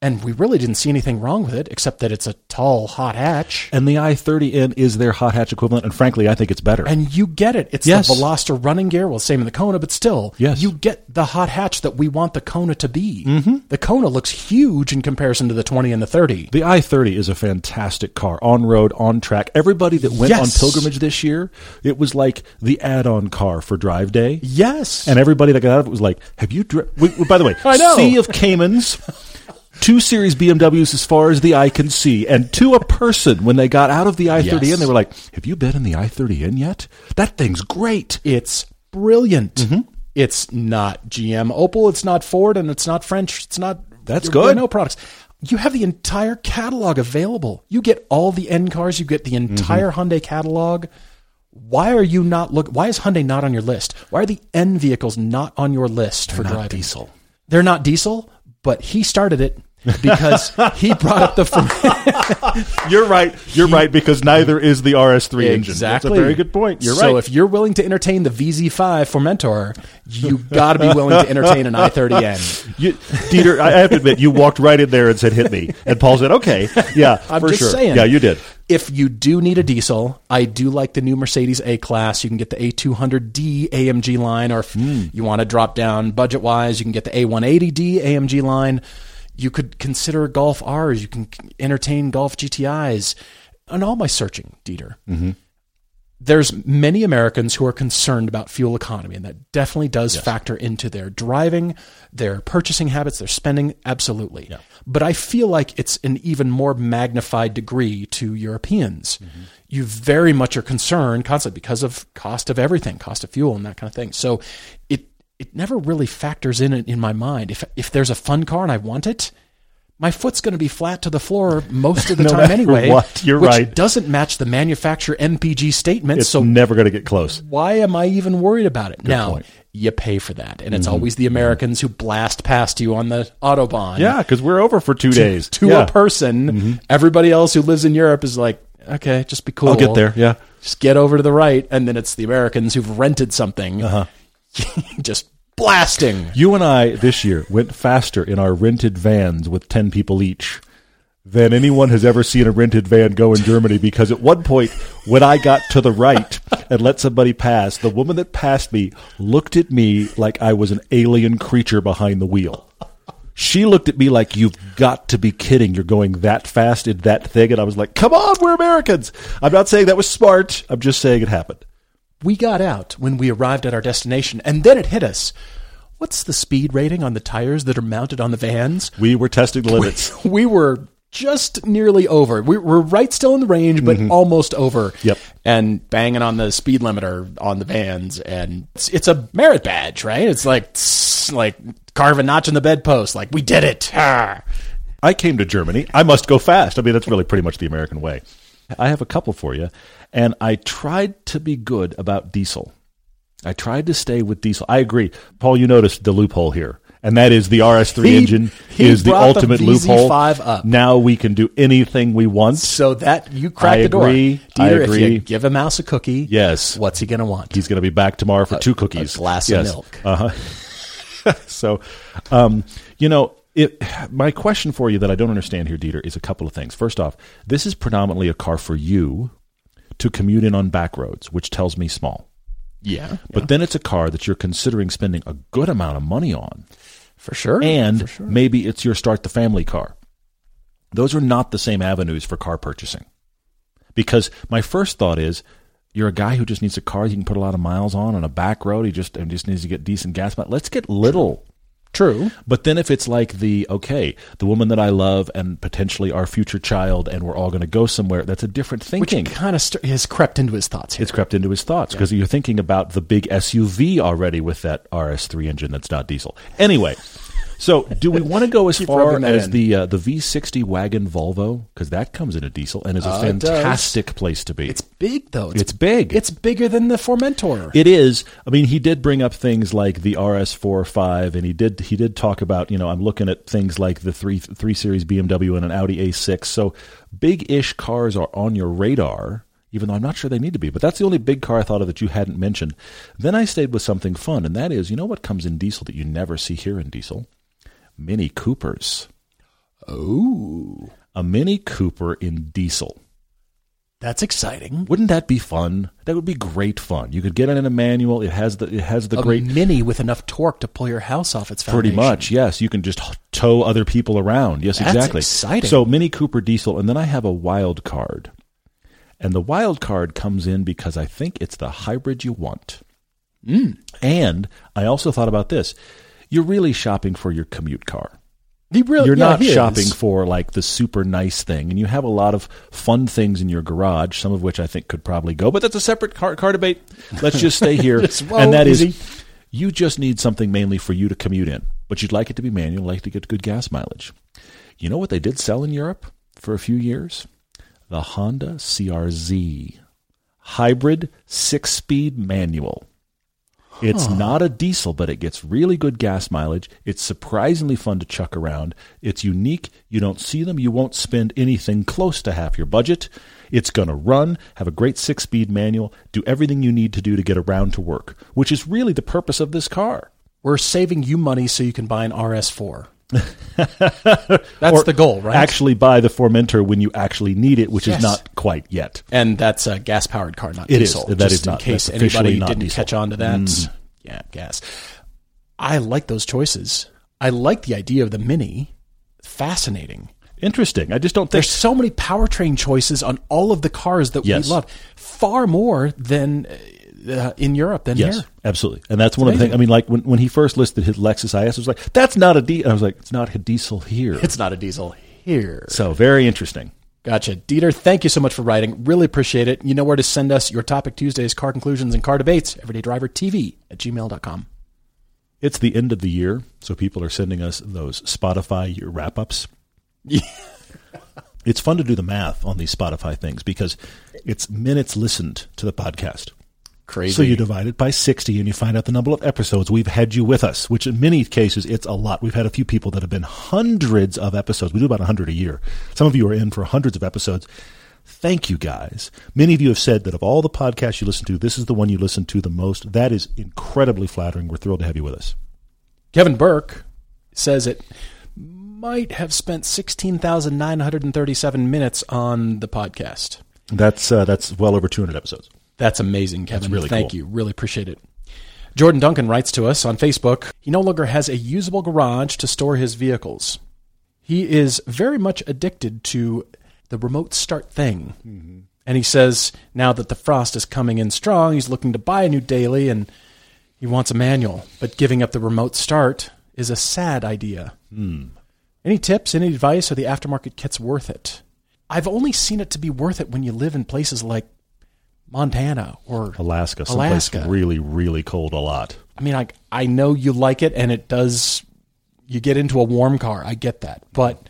and we really didn't see anything wrong with it, except that it's a tall, hot hatch.
and the i30N is their hot hatch equivalent, and frankly, I think it's better.
And you get it. It's
Yes.
the Veloster running gear. Well, same in the Kona, but still,
Yes.
you get the hot hatch that we want the Kona to be. Mm-hmm. The Kona looks huge in comparison to the 20 and the 30.
The i30 is a fantastic car, on road, on track. Everybody that went
Yes.
on pilgrimage this year, it was like the add-on car for Drive Day.
Yes.
And everybody that got out of it was like, "Have you?" Dri-? By the way,
I know.
sea of Caymans, two series BMWs as far as the eye can see, and to a person when they got out of the i30N,
Yes.
they were like, "Have you been in the i30N yet? That thing's great."
it's brilliant.
Mm-hmm.
It's not GM Opel, it's not Ford, and it's not French. It's not
That's good.
Renault products. You have the entire catalog available. You get all the N cars. You get the
Mm-hmm.
entire Hyundai catalog. Why are you not look? Why is Hyundai not on your list? Why are the N vehicles not on your list for
not
driving?
diesel.
They're not diesel, but he started it because he brought up the.
You're right. You're right because neither is the RS3 engine. That's a very good point. You're
so
right.
if you're willing to entertain the VZ5 Formentor, you got to be willing to entertain an i30N.
You, Dieter, I have to admit, you walked right in there and said, "Hit me," and Paul said, "Okay, yeah,
I'm
for
just
sure."
saying.
Yeah, you did.
If you do need a diesel, I do like the new Mercedes A Class. You can get the A200D AMG line, or if
Hmm.
you want to drop down budget wise, you can get the A180D AMG line. You could consider Golf R's. You can entertain Golf GTIs. On all my searching, Dieter,
Mm-hmm.
there's many Americans who are concerned about fuel economy, and that definitely does factor into their driving, their purchasing habits, their spending. Absolutely. But I feel like it's an even more magnified degree to Europeans.
Mm-hmm.
You very much are concerned constantly because of cost of everything, cost of fuel, and that kind of thing. So it it never really factors in in my mind. If if there's a fun car and I want it. My foot's going to be flat to the floor most of the
No
time anyway.
what, you're
which
right.
doesn't match the manufacturer MPG statement.
It's
so
never going to get close.
why am I even worried about it? now,
point. Mm-hmm.
you pay for that. And it's always the Americans who blast past you on the Autobahn.
Yeah, because we're over for two days.
To
yeah.
a person. Everybody else who lives in Europe is like, okay, just be cool.
I'll get there. Yeah.
Just get over to the right. And then it's the Americans who've rented something.
Uh-huh.
just blasting.
You and I this year went faster in our rented vans with 10 people each than anyone has ever seen a rented van go in Germany because at one point when I got to the right and let somebody pass, the woman that passed me looked at me like I was an alien creature behind the wheel. She looked at me like you've got to be kidding. You're going that fast in that thing and I was like, "Come on, we're Americans." I'm not saying that was smart. I'm just saying it happened.
We got out when we arrived at our destination, and then it hit us. What's the speed rating on the tires that are mounted on the vans?
We were testing the limits.
we were just nearly over. We were right still in the range, but almost over.
Mm-hmm. Yep.
And banging on the speed limiter on the vans, and it's, it's a merit badge, right? It's like tss, like carve a notch in the bedpost. Like we did it. Ah.
I came to Germany. I must go fast. I mean, that's really pretty much the American way. I have a couple for you, and I tried to be good about diesel. I tried to stay with diesel. I agree, Paul. You noticed the loophole here, and that is the RS3
He-
engine
he
is the
the
ultimate
VZ5
loophole.
up.
Now we can do anything we want.
So that you crack
I
the door.
agree. I
Dieter, If
agree.
you give a mouse a cookie,
Yes.
what's he gonna want?
He's going to be back tomorrow for two cookies,
glass of milk.
Uh huh. so, um, you know, it, my question for you that I don't understand here, Dieter, is a couple of things. First off, this is predominantly a car for you to commute in on back roads, which tells me small.
Yeah,
But then it's a car that you're considering spending a good amount of money on,
for sure.
and maybe it's your start the family car. Those are not the same avenues for car purchasing. Because my first thought is, you're a guy who just needs a car you can put a lot of miles on on a back road. He just and just needs to get decent gas mileage. Let's get little.
True.
But then if it's like the okay, the woman that I love and potentially our future child, and we're all going to go somewhere, that's a different thinking.
Which kind of st- has crept into his thoughts here.
it's crept into his thoughts because you're thinking about the big SUV already with that RS3 engine that's not diesel. Anyway, so do we want to go as far as
in.
the uh, the V60 wagon Volvo because that comes in a diesel and is a
Uh,
fantastic place to be.
It's big though.
It's big.
It's bigger than the Formentor.
It is. I mean, he did bring up things like the RS4 5, and he did he did talk about you know I'm looking at things like the three three series BMW and an Audi A6. So big ish cars are on your radar, even though I'm not sure they need to be. But that's the only big car I thought of that you hadn't mentioned. Then I stayed with something fun, and that is you know what comes in diesel that you never see here in diesel? Mini Coopers.
Oh.
A Mini Cooper in diesel.
that's exciting.
Wouldn't that be fun? That would be great fun. You could get it in a manual. It has the it has the
A
great
mini with enough torque to pull your house off its foundation.
Pretty much, yes. You can just tow other people around. Yes,
That's
exactly.
exciting.
So Mini Cooper diesel, and then I have a wild card, and the wild card comes in because I think it's the hybrid you want.
Mm.
And I also thought about this: you're really shopping for your commute car.
He really,
You're
yeah,
not
he is.
shopping for like the super nice thing, and you have a lot of fun things in your garage, some of which I think could probably go. But that's a separate car, car debate. Let's just stay here,
whoa,
and that is,
easy.
you just need something mainly for you to commute in, but you'd like it to be manual, like to get good gas mileage. You know what they did sell in Europe for a few years? The Honda CRZ hybrid six-speed manual. It's not a diesel, but it gets really good gas mileage. It's surprisingly fun to chuck around. It's unique. You don't see them. You won't spend anything close to half your budget. It's going to run, have a great six speed manual, do everything you need to do to get around to work, which is really the purpose of this car.
We're saving you money so you can buy an RS4. That's the goal, right?
Actually, buy the Formentor when you actually need it, which
Yes.
is not quite yet.
and that's a gas powered car, not
It is.
diesel.
That
just
is
in
not-
case anybody didn't
diesel.
catch on to that. Mm. Yeah, gas. I like those choices. I like the idea of the Mini. Fascinating.
Interesting. I just don't think
There's so many powertrain choices on all of the cars that
Yes.
we love, far more than uh, in Europe than
Yes,
here.
absolutely. And that's one of the things. I mean, like when, when he first listed his Lexus IS, I was like, that's not a diesel. I was like, it's not a diesel here.
It's not a diesel here.
so very interesting.
Gotcha. Dieter, thank you so much for writing. Really appreciate it. You know where to send us your Topic Tuesdays, car conclusions, and car debates. EverydayDriverTV at gmail.com.
It's the end of the year, so people are sending us those Spotify year wrap ups. It's fun to do the math on these Spotify things because it's minutes listened to the podcast.
Crazy.
So you divide it by 60 and you find out the number of episodes we've had you with us, which in many cases it's a lot. We've had a few people that have been hundreds of episodes. We do about 100 a year. Some of you are in for hundreds of episodes. Thank you guys. Many of you have said that of all the podcasts you listen to, this is the one you listen to the most. That is incredibly flattering. We're thrilled to have you with us.
Kevin Burke says it might have spent 16,937 minutes on the podcast.
That's uh, that's well over 200 episodes.
That's amazing, Kevin.
really
Thank
cool.
you. Really appreciate it. Jordan Duncan writes to us on Facebook. He no longer has a usable garage to store his vehicles. He is very much addicted to the remote start thing. Mm-hmm. And he says now that the frost is coming in strong, he's looking to buy a new daily and he wants a manual. But giving up the remote start is a sad idea. Hmm. Any tips, any advice? Are the aftermarket kits worth it? I've only seen it to be worth it when you live in places like Montana or
Alaska, someplace
Alaska.
really, really cold a lot.
I mean, I I know you like it, and it does. You get into a warm car, I get that, but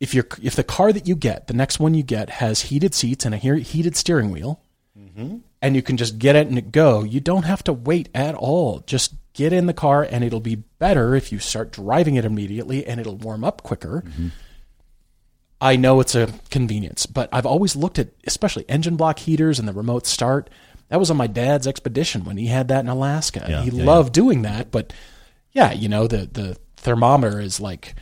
if you're if the car that you get, the next one you get has heated seats and a he- heated steering wheel, mm-hmm. and you can just get it and go, you don't have to wait at all. Just get in the car, and it'll be better if you start driving it immediately, and it'll warm up quicker. Mm-hmm. I know it's a convenience, but I've always looked at especially engine block heaters and the remote start. That was on my dad's expedition when he had that in Alaska.
Yeah,
he
yeah,
loved doing that, but yeah, you know, the the thermometer is like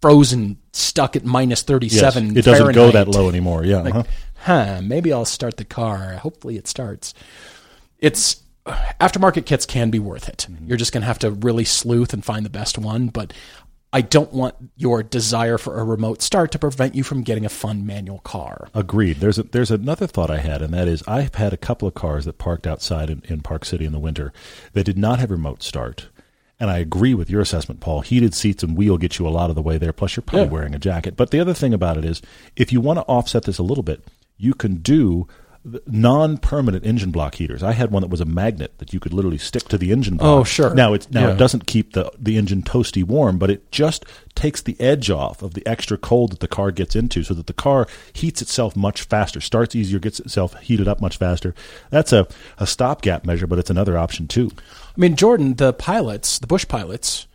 frozen stuck at minus
Yes,
37
it doesn't go that low anymore. Yeah.
Like,
uh-huh.
huh, maybe I'll start the car. Hopefully it starts. It's aftermarket kits can be worth it.
Mm-hmm.
You're just going to have to really sleuth and find the best one, but I don't want your desire for a remote start to prevent you from getting a fun manual car.
Agreed. There's a, there's another thought I had, and that is I've had a couple of cars that parked outside in, in Park City in the winter that did not have remote start. And I agree with your assessment, Paul. Heated seats and wheel get you a lot of the way there. Plus, you're probably
Yeah.
wearing a jacket. But the other thing about it is, if you want to offset this a little bit, you can do non-permanent engine block heaters. I had one that was a magnet that you could literally stick to the engine block.
Oh, sure.
Now it's now
Yeah.
it doesn't keep the the engine toasty warm, but it just takes the edge off of the extra cold that the car gets into, so that the car heats itself much faster, starts easier, gets itself heated up much faster. That's a a stopgap measure, but it's another option too.
I mean, Jordan, the pilots, the Bush pilots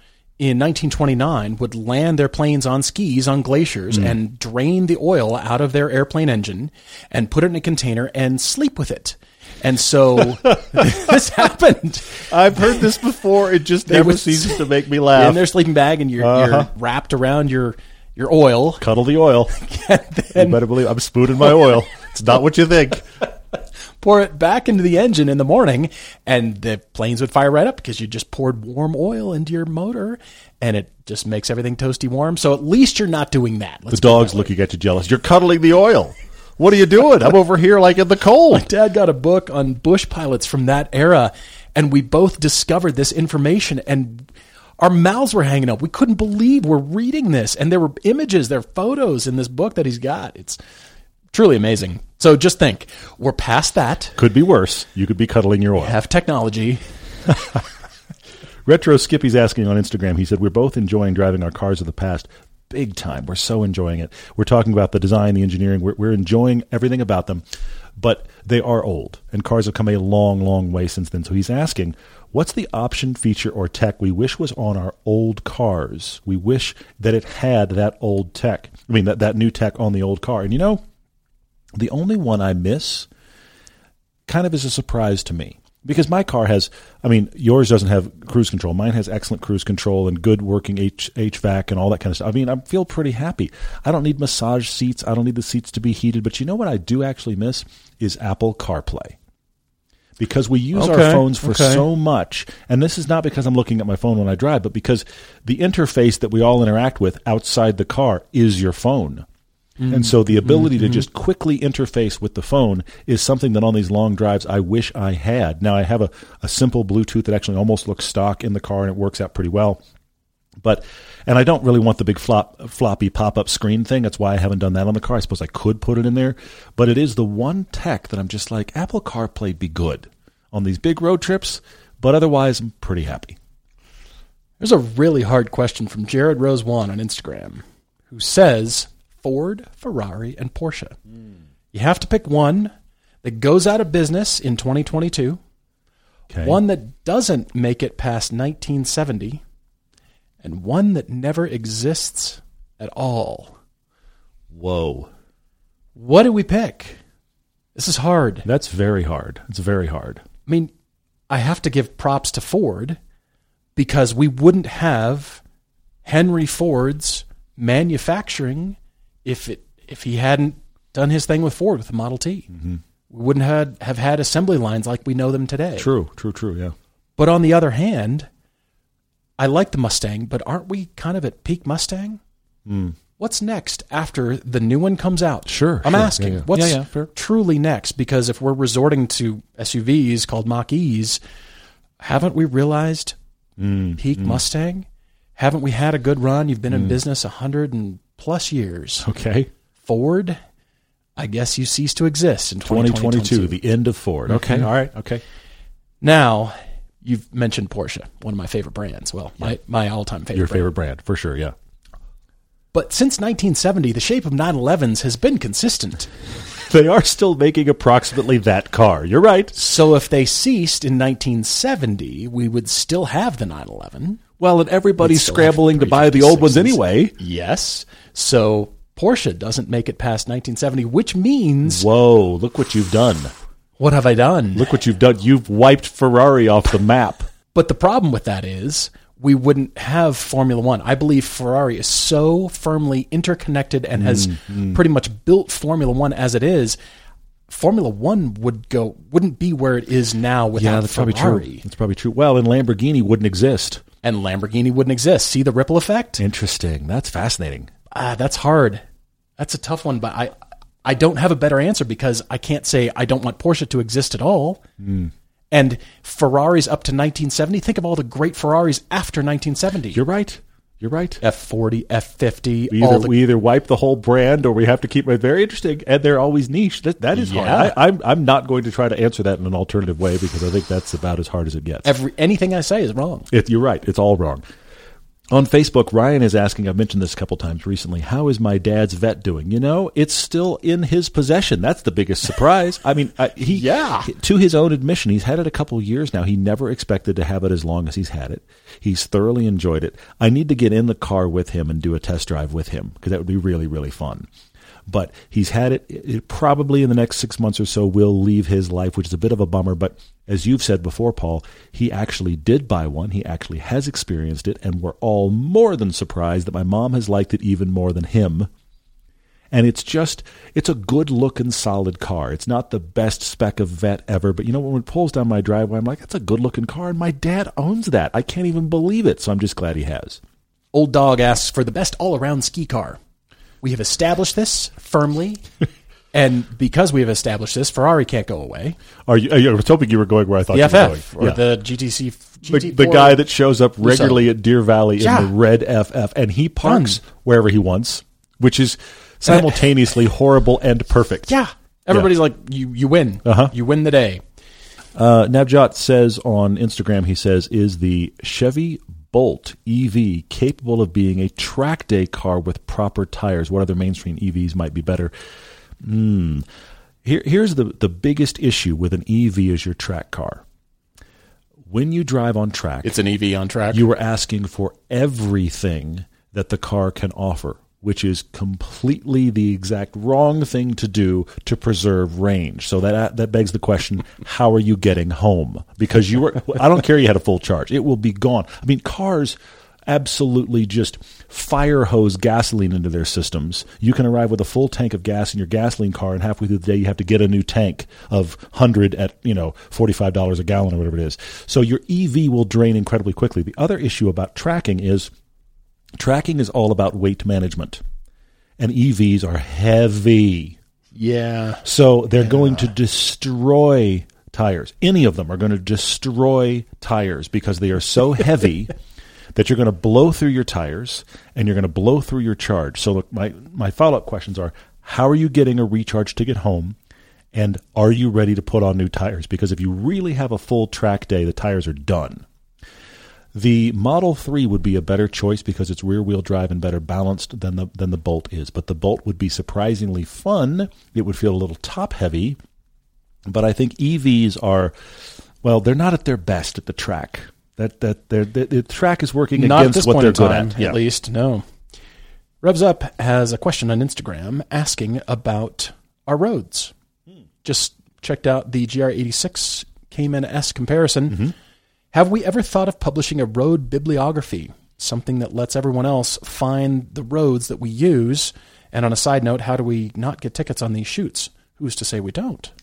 in 1929 would land their planes on skis on glaciers
Mm.
and drain the oil out of their airplane engine and put it in a container and sleep with it. And so this happened.
I've heard this before. It just
never
ceases to make me laugh.
in their sleeping bag, and you're,
Uh-huh.
you're wrapped around your your oil.
Cuddle the oil.
And
You better believe I'm spooning my oil. It's not what you think.
Pour it back into the engine in the morning, and the planes would fire right up because you just poured warm oil into your motor, and it just makes everything toasty warm. So at least you're not doing that.
The
Let's it
dog's
that
looking at you jealous. You're cuddling the oil. What are you doing? I'm over here like in the cold.
My Dad got a book on bush pilots from that era, and we both discovered this information, and our mouths were hanging up. We couldn't believe we're reading this, and there were images, there are photos in this book that he's got. It's truly amazing. So just think, we're past that.
Could be worse. You could be cuddling your oil.
Have technology.
Retro Skippy's asking on Instagram. He said, We're both enjoying driving our cars of the past big time. We're so enjoying it. We're talking about the design, the engineering. We're, we're enjoying everything about them, but they are old, and cars have come a long, long way since then. So he's asking, What's the option, feature, or tech we wish was on our old cars? We wish that it had that old tech. I mean, that, that new tech on the old car. And you know, the only one I miss kind of is a surprise to me because my car has i mean yours doesn't have cruise control. Mine has excellent cruise control and good working H, hvac and all that kind of stuff. I mean i feel pretty happy. I don't need massage seats. I don't need the seats to be heated. But you know what i do actually miss is apple carplay because we use our phones for
okay.
so much. And this is not because i'm looking at my phone when i drive but because the interface that we all interact with outside the car is your phone Mm-hmm. and so the mm-hmm. ability to mm-hmm. just quickly interface with the phone is something that on these long drives I wish I had. Now I have a, a simple Bluetooth that actually almost looks stock in the car and it works out pretty well. But and I don't really want the big flop floppy pop up screen thing. That's why I haven't done that on the car. I suppose I could put it in there, but it is the one tech that I'm just like Apple CarPlay be good on these big road trips, but otherwise I'm pretty happy.
There's a really hard question from Jared Rose One on Instagram, who says Ford, Ferrari, and Porsche. You have to pick one that goes out of business in 2022,
Okay.
one that doesn't make it past 1970, and one that never exists at all.
Whoa.
What do we pick? This is hard.
That's very hard. It's very hard.
I mean, I have to give props to Ford because we wouldn't have Henry Ford's manufacturing if it if he hadn't done his thing with Ford with the Model T. We wouldn't have, have had assembly lines like we know them today.
True, true, true, yeah.
But on the other hand, I like the Mustang, but aren't we kind of at peak Mustang? what's next after the new one comes out?
Sure,
I'm
sure.
asking
Yeah, yeah.
what's
Yeah,
truly next because if we're resorting to SUVs called Mach E's, haven't we realized
Mm,
peak Mustang? Haven't we had a good run? You've
Mm.
been in business a hundred and plus years.
Okay.
Ford, I guess you cease to exist in
2022,
2022.
the end of Ford. Okay.
Mhm.
All right. Okay.
Now, you've mentioned Porsche, one of my favorite brands. Well, my, my all-time favorite.
Your
brand.
favorite brand, for sure. Yeah.
But since 1970, the shape of 911s has been consistent.
They are still making approximately that car. You're right.
So if they ceased in 1970, we would still have the 911.
Well, and everybody's scrambling to buy the old ones anyway.
Yes. So Porsche doesn't make it past 1970, which means
Whoa, look what you've done.
what have I done?
Look what you've done. You've wiped Ferrari off the map.
But the problem with that is we wouldn't have Formula One. I believe Ferrari is so firmly interconnected and has
Mm,
pretty much built Formula One as it is. Formula One would go wouldn't be where it is now without Ferrari,
true. That's probably true. Well, and Lamborghini wouldn't exist.
and Lamborghini wouldn't exist. See the ripple effect?
Interesting. That's fascinating.
Ah, that's hard. That's a tough one, but I I don't have a better answer because I can't say I don't want Porsche to exist at all.
Hmm.
And Ferraris up to 1970. Think of all the great Ferraris after 1970.
You're right. You're right.
F40, F50,
We either,
the
we either wipe the whole brand or we have to keep it very interesting, and they're always niche. That, that is
Yeah.
hard. I, I'm, I'm not going to try to answer that in an alternative way because I think that's about as hard as it gets.
every anything I say is wrong.
It, you're right. It's all wrong. On Facebook, Ryan is asking, I've mentioned this a couple times recently, how is my dad's vet doing? You know, it's still in his possession. That's the biggest surprise. I mean, I, he,
Yeah.
to his own admission, he's had it a couple years now. He never expected to have it as long as he's had it. He's thoroughly enjoyed it. I need to get in the car with him and do a test drive with him because that would be really, really fun. But he's had it, it probably in the next six months or so will leave his life, which is a bit of a bummer. But as you've said before, Paul, he actually did buy one. He actually has experienced it, and we're all more than surprised that my mom has liked it even more than him. And it's just, it's a good looking, solid car. It's not the best spec of vet ever, but you know, when it pulls down my driveway, I'm like, that's a good looking car, and my dad owns that. I can't even believe it. So I'm just glad he has.
Old Dog asks for the best all around ski car. We have established this firmly. and because we have established this, Ferrari can't go away.
Are you, I was hoping you were going where I thought
The
you were
FF
going.
or
Yeah.
the GTC.
the,
GT4.
the guy that shows up regularly at Deer Valley
Yeah.
in the red FF, and he parks wherever he wants, which is simultaneously horrible and perfect.
Yeah. Everybody's like, you, you win.
Uh-huh.
You win the day.
Uh, Nabjot says on Instagram, he says, is the Chevy Bolt EV capable of being a track day car with proper tires? What other mainstream EVs might be better? Hmm. Here, here's the, the biggest issue with an EV as your track car. When you drive on track,
It's an EV on track.
you are asking for everything that the car can offer, which is completely the exact wrong thing to do to preserve range. So that that begs the question: How are you getting home? Because you were, I don't care you had a full charge; it will be gone. I mean, cars absolutely just fire hose gasoline into their systems. You can arrive with a full tank of gas in your gasoline car, and halfway through the day, you have to get a new tank of hundred at you know forty five dollars a gallon or whatever it is. So your EV will drain incredibly quickly. The other issue about tracking is tracking is all about weight management, and EVs are heavy.
yeah.
So they're going to destroy tires. Any of them are going to destroy tires because they are so heavy that you're going to blow through your tires and you're going to blow through your charge. So look, my my follow-up questions are how are you getting a recharge to get home? And are you ready to put on new tires? Because if you really have a full track day, the tires are done. The Model 3 would be a better choice because it's rear wheel drive and better balanced than the than the Bolt is. But the Bolt would be surprisingly fun. It would feel a little top heavy. But I think EVs are well, they're not at their best at the track. That that they're, the, the track is working
Not at
against
this
what
point
they're
in
good
time,
at.
at
Yeah.
least. No. Revs Up has a question on Instagram asking about our roads. Just checked out the GR86 Cayman S comparison.
Mm-hmm.
Have we ever thought of publishing a road bibliography, something that lets everyone else find the roads that we use? And on a side note, how do we not get tickets on these shoots? who's to say we don't?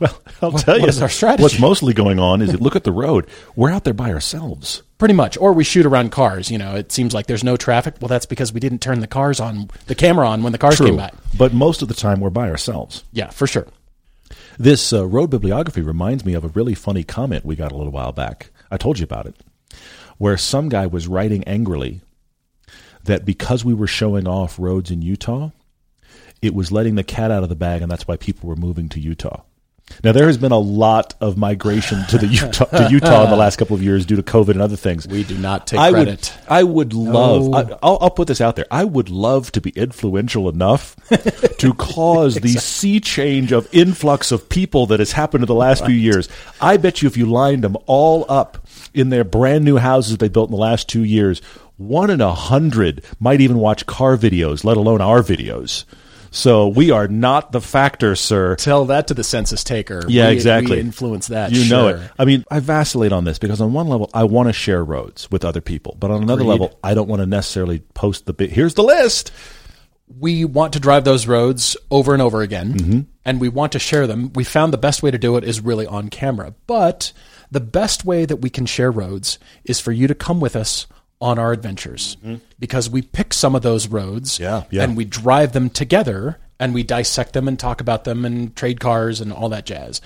Well, I'll
What-
tell you.
is our strategy?
What's mostly going on is look at the road. We're out there by ourselves.
Pretty much. Or we shoot around cars. You know, it seems like there's no traffic. Well, that's because we didn't turn the cars on, the camera on when the cars came by.
But most of the time, we're by ourselves.
Yeah, for sure.
This uh, road bibliography reminds me of a really funny comment we got a little while back. I told you about it, where some guy was writing angrily that because we were showing off roads in Utah, it was letting the cat out of the bag, and that's why people were moving to Utah. Now there has been a lot of migration to the Utah to Utah in the last couple of years due to COVID and other things.
We do not take
I
credit.
would, I would love.
No.
I, I'll, I'll put this out there. I would love to be influential enough to cause the sea change of influx of people that has happened in the last few years. I bet you, if you lined them all up in their brand new houses they built in the last two years, one in a hundred might even watch car videos, let alone our videos. So we are not the factor, sir.
Tell that to the census taker.
Yeah,
We-
exactly.
We influence that.
You know it. I mean, I vacillate on this because on one level, I want to share roads with other people, but on another
Agreed.
level, I don't want to necessarily post the big. Here's the list.
we want to drive those roads over and over again
Mm-hmm.
and we want to share them. We found the best way to do it is really on camera. But the best way that we can share roads is for you to come with us on our adventures because we pick some of those roads
Mm-hmm. Yeah, yeah.
and we drive them together and we dissect them and talk about them and trade cars and all that jazz.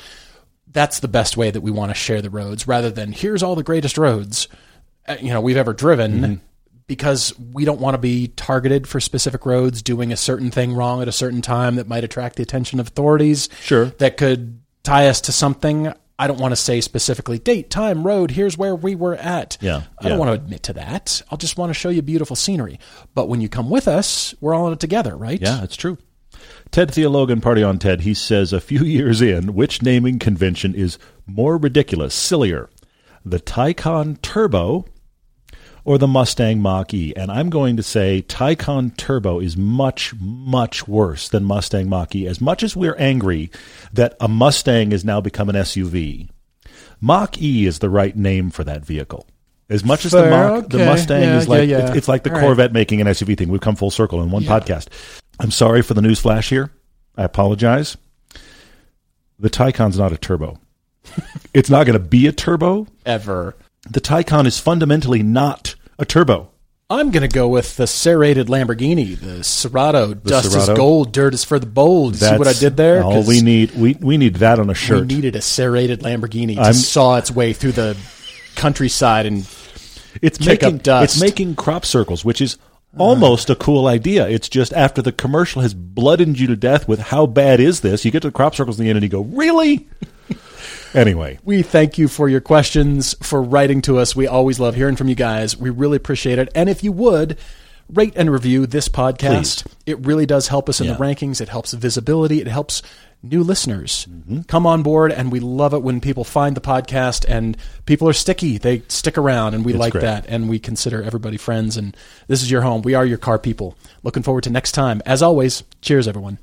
That's the best way that we want to share the roads rather than here's all the greatest roads uh, you know we've ever driven
Mm-hmm.
because we don't want to be targeted for specific roads doing a certain thing wrong at a certain time that might attract the attention of authorities
Sure.
that could tie us to something i don't want to say specifically date time road here's where we were at.
Yeah,
i don't
yeah.
want to admit to that. I'll just want to show you beautiful scenery. But when you come with us we're all in it together right?
Yeah, it's true. Ted Theologian, Party on Ted, he says a few years in, which naming convention is more ridiculous, sillier, the Taycan Turbo or the Mustang Mach E? And I'm going to say Taycan Turbo is much, much worse than Mustang Mach E. As much as we're angry that a Mustang has now become an SUV, Mach E is the right name for that vehicle. As much as the,
Fair,
Mach, the. Mustang
Yeah,
is like
yeah, yeah.
It's, it's like the
All right.
Corvette making an SUV thing. We've come full circle in one podcast. I'm sorry for the news flash here. I apologize. The Taycan's not a turbo. it's not going to be a turbo.
ever
The Taycan is fundamentally not a turbo.
I'm going to go with the serrated Lamborghini, the Sterrato. Dust is gold, dirt is for the bold. See what I did there?
All we need, we, we need that on a
we
shirt.
needed a serrated Lamborghini to
I'm-
saw its way through the countryside and
it's
kick up
making
dust.
it's making crop circles, which is almost a cool idea. It's just after the commercial has blooded you to death with how bad is this, you get to the crop circles in the end and you go, really? Anyway,
We thank you for your questions, for writing to us. We always love hearing from you guys. We really appreciate it. And if you would, rate and review this podcast. It really does help us in the rankings. It helps visibility. It helps new listeners mm-hmm. come on board. And we love it when people find the podcast and people are sticky. They stick around, and we like
great.
that. And we consider everybody friends. And this is your home. We are your car people. Looking forward to next time. As always, cheers, everyone.